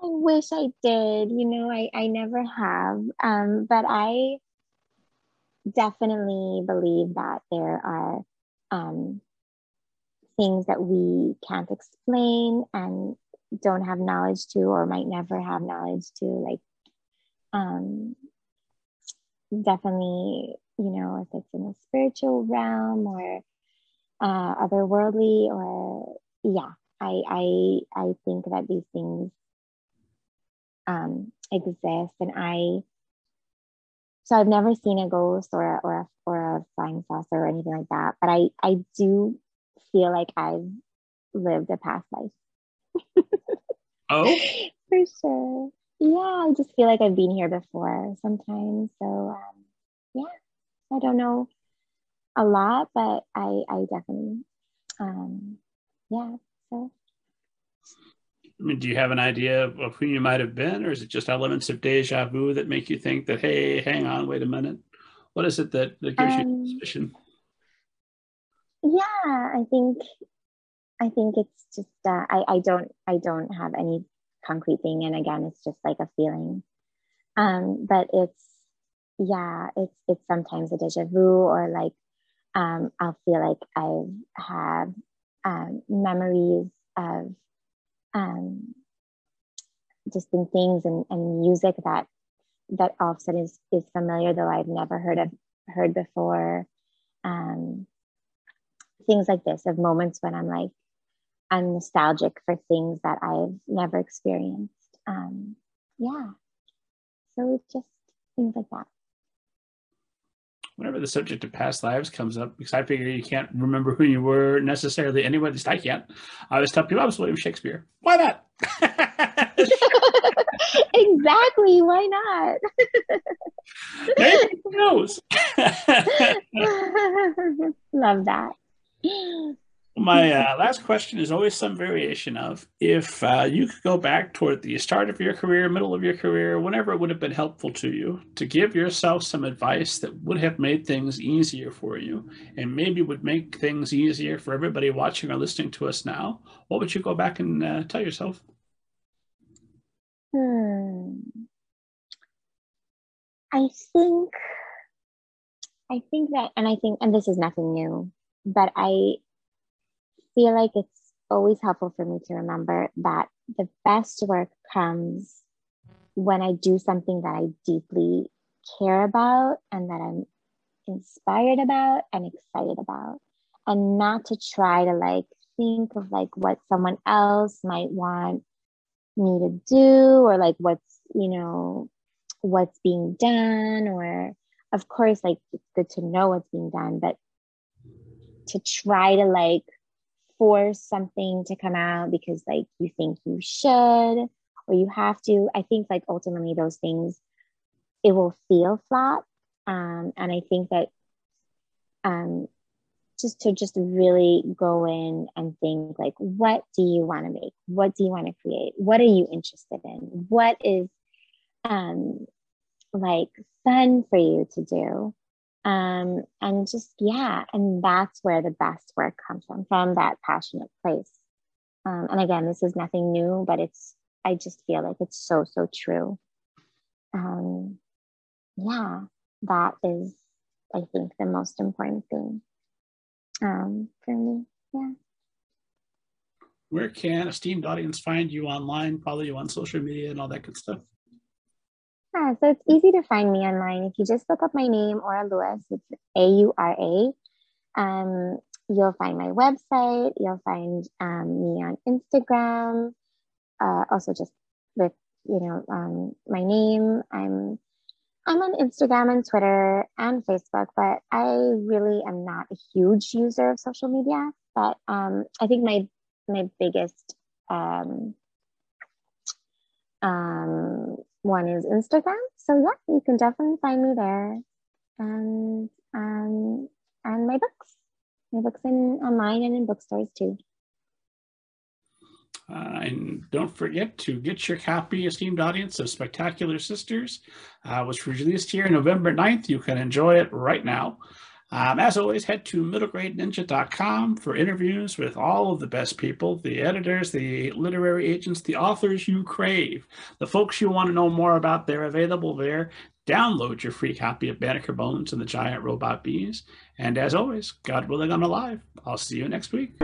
I wish I did. You know, I, I never have. Um, but I definitely believe that there are um, things that we can't explain and don't have knowledge to or might never have knowledge to like um, definitely you know if it's in the spiritual realm or uh, otherworldly or yeah I, I i think that these things um, exist. And I, so I've never seen a ghost or a, or a, or a flying saucer or anything like that. But I, I do feel like I've lived a past life. oh, for sure. Yeah, I just feel like I've been here before sometimes. So um, yeah, I don't know a lot, but I, I definitely, um, yeah. So I mean, do you have an idea of who you might have been, or is it just elements of deja vu that make you think that, hey, hang on, wait a minute? What is it that, that gives um, you suspicion? Yeah, I think I think it's just uh, I I don't I don't have any concrete thing, and again, it's just like a feeling. Um, but it's yeah, it's it's sometimes a deja vu, or like um, I'll feel like I've had um, memories of um, distinct things and, and music that that all of a sudden is, is familiar though I've never heard of heard before. Um, things like this of moments when I'm like I'm nostalgic for things that I've never experienced. Um, yeah. So just things like that whenever the subject of past lives comes up, because I figure you can't remember who you were necessarily anyway, at least I can't. I always tell people oh, I was William Shakespeare. Why not? exactly. Why not? Maybe who knows? Love that. My uh, last question is always some variation of if uh, you could go back toward the start of your career, middle of your career, whenever it would have been helpful to you to give yourself some advice that would have made things easier for you and maybe would make things easier for everybody watching or listening to us now, what would you go back and uh, tell yourself? Hmm. I think, I think that, and I think, and this is nothing new, but I feel like it's always helpful for me to remember that the best work comes when I do something that I deeply care about and that I'm inspired about and excited about, and not to try to like think of like what someone else might want me to do or like what's, you know, what's being done or of course like it's good to know what's being done but to try to like force something to come out because like you think you should or you have to. I think like ultimately those things it will feel flat. Um, and i think that um, just to just really go in and think like what do you want to make? What do you want to create? What are you interested in? What is um like fun for you to do um and just yeah and that's where the best work comes from from that passionate place um, and again this is nothing new but it's i just feel like it's so so true um yeah that is i think the most important thing um, for me. Yeah. Where can esteemed audience find you online, follow you on social media, and all that good stuff? Yeah, so it's easy to find me online. If you just look up my name, Aura Lewis, it's A U R A. Um, you'll find my website. You'll find um, me on Instagram. Uh, also, just with you know um, my name. I'm I'm on Instagram and Twitter and Facebook, but I really am not a huge user of social media. But um, I think my my biggest um, um, one is Instagram. So yeah, you can definitely find me there, and um, and my books, my books in online and in bookstores too. Uh, and don't forget to get your copy, esteemed audience, of Spectacular Sisters, uh, which was released here November 9th. You can enjoy it right now. Um, as always, head to middlegradeninja.com for interviews with all of the best people the editors, the literary agents, the authors you crave, the folks you want to know more about. They're available there. Download your free copy of Banneker Bones and the Giant Robot Bees. And as always, God willing, I'm alive. I'll see you next week.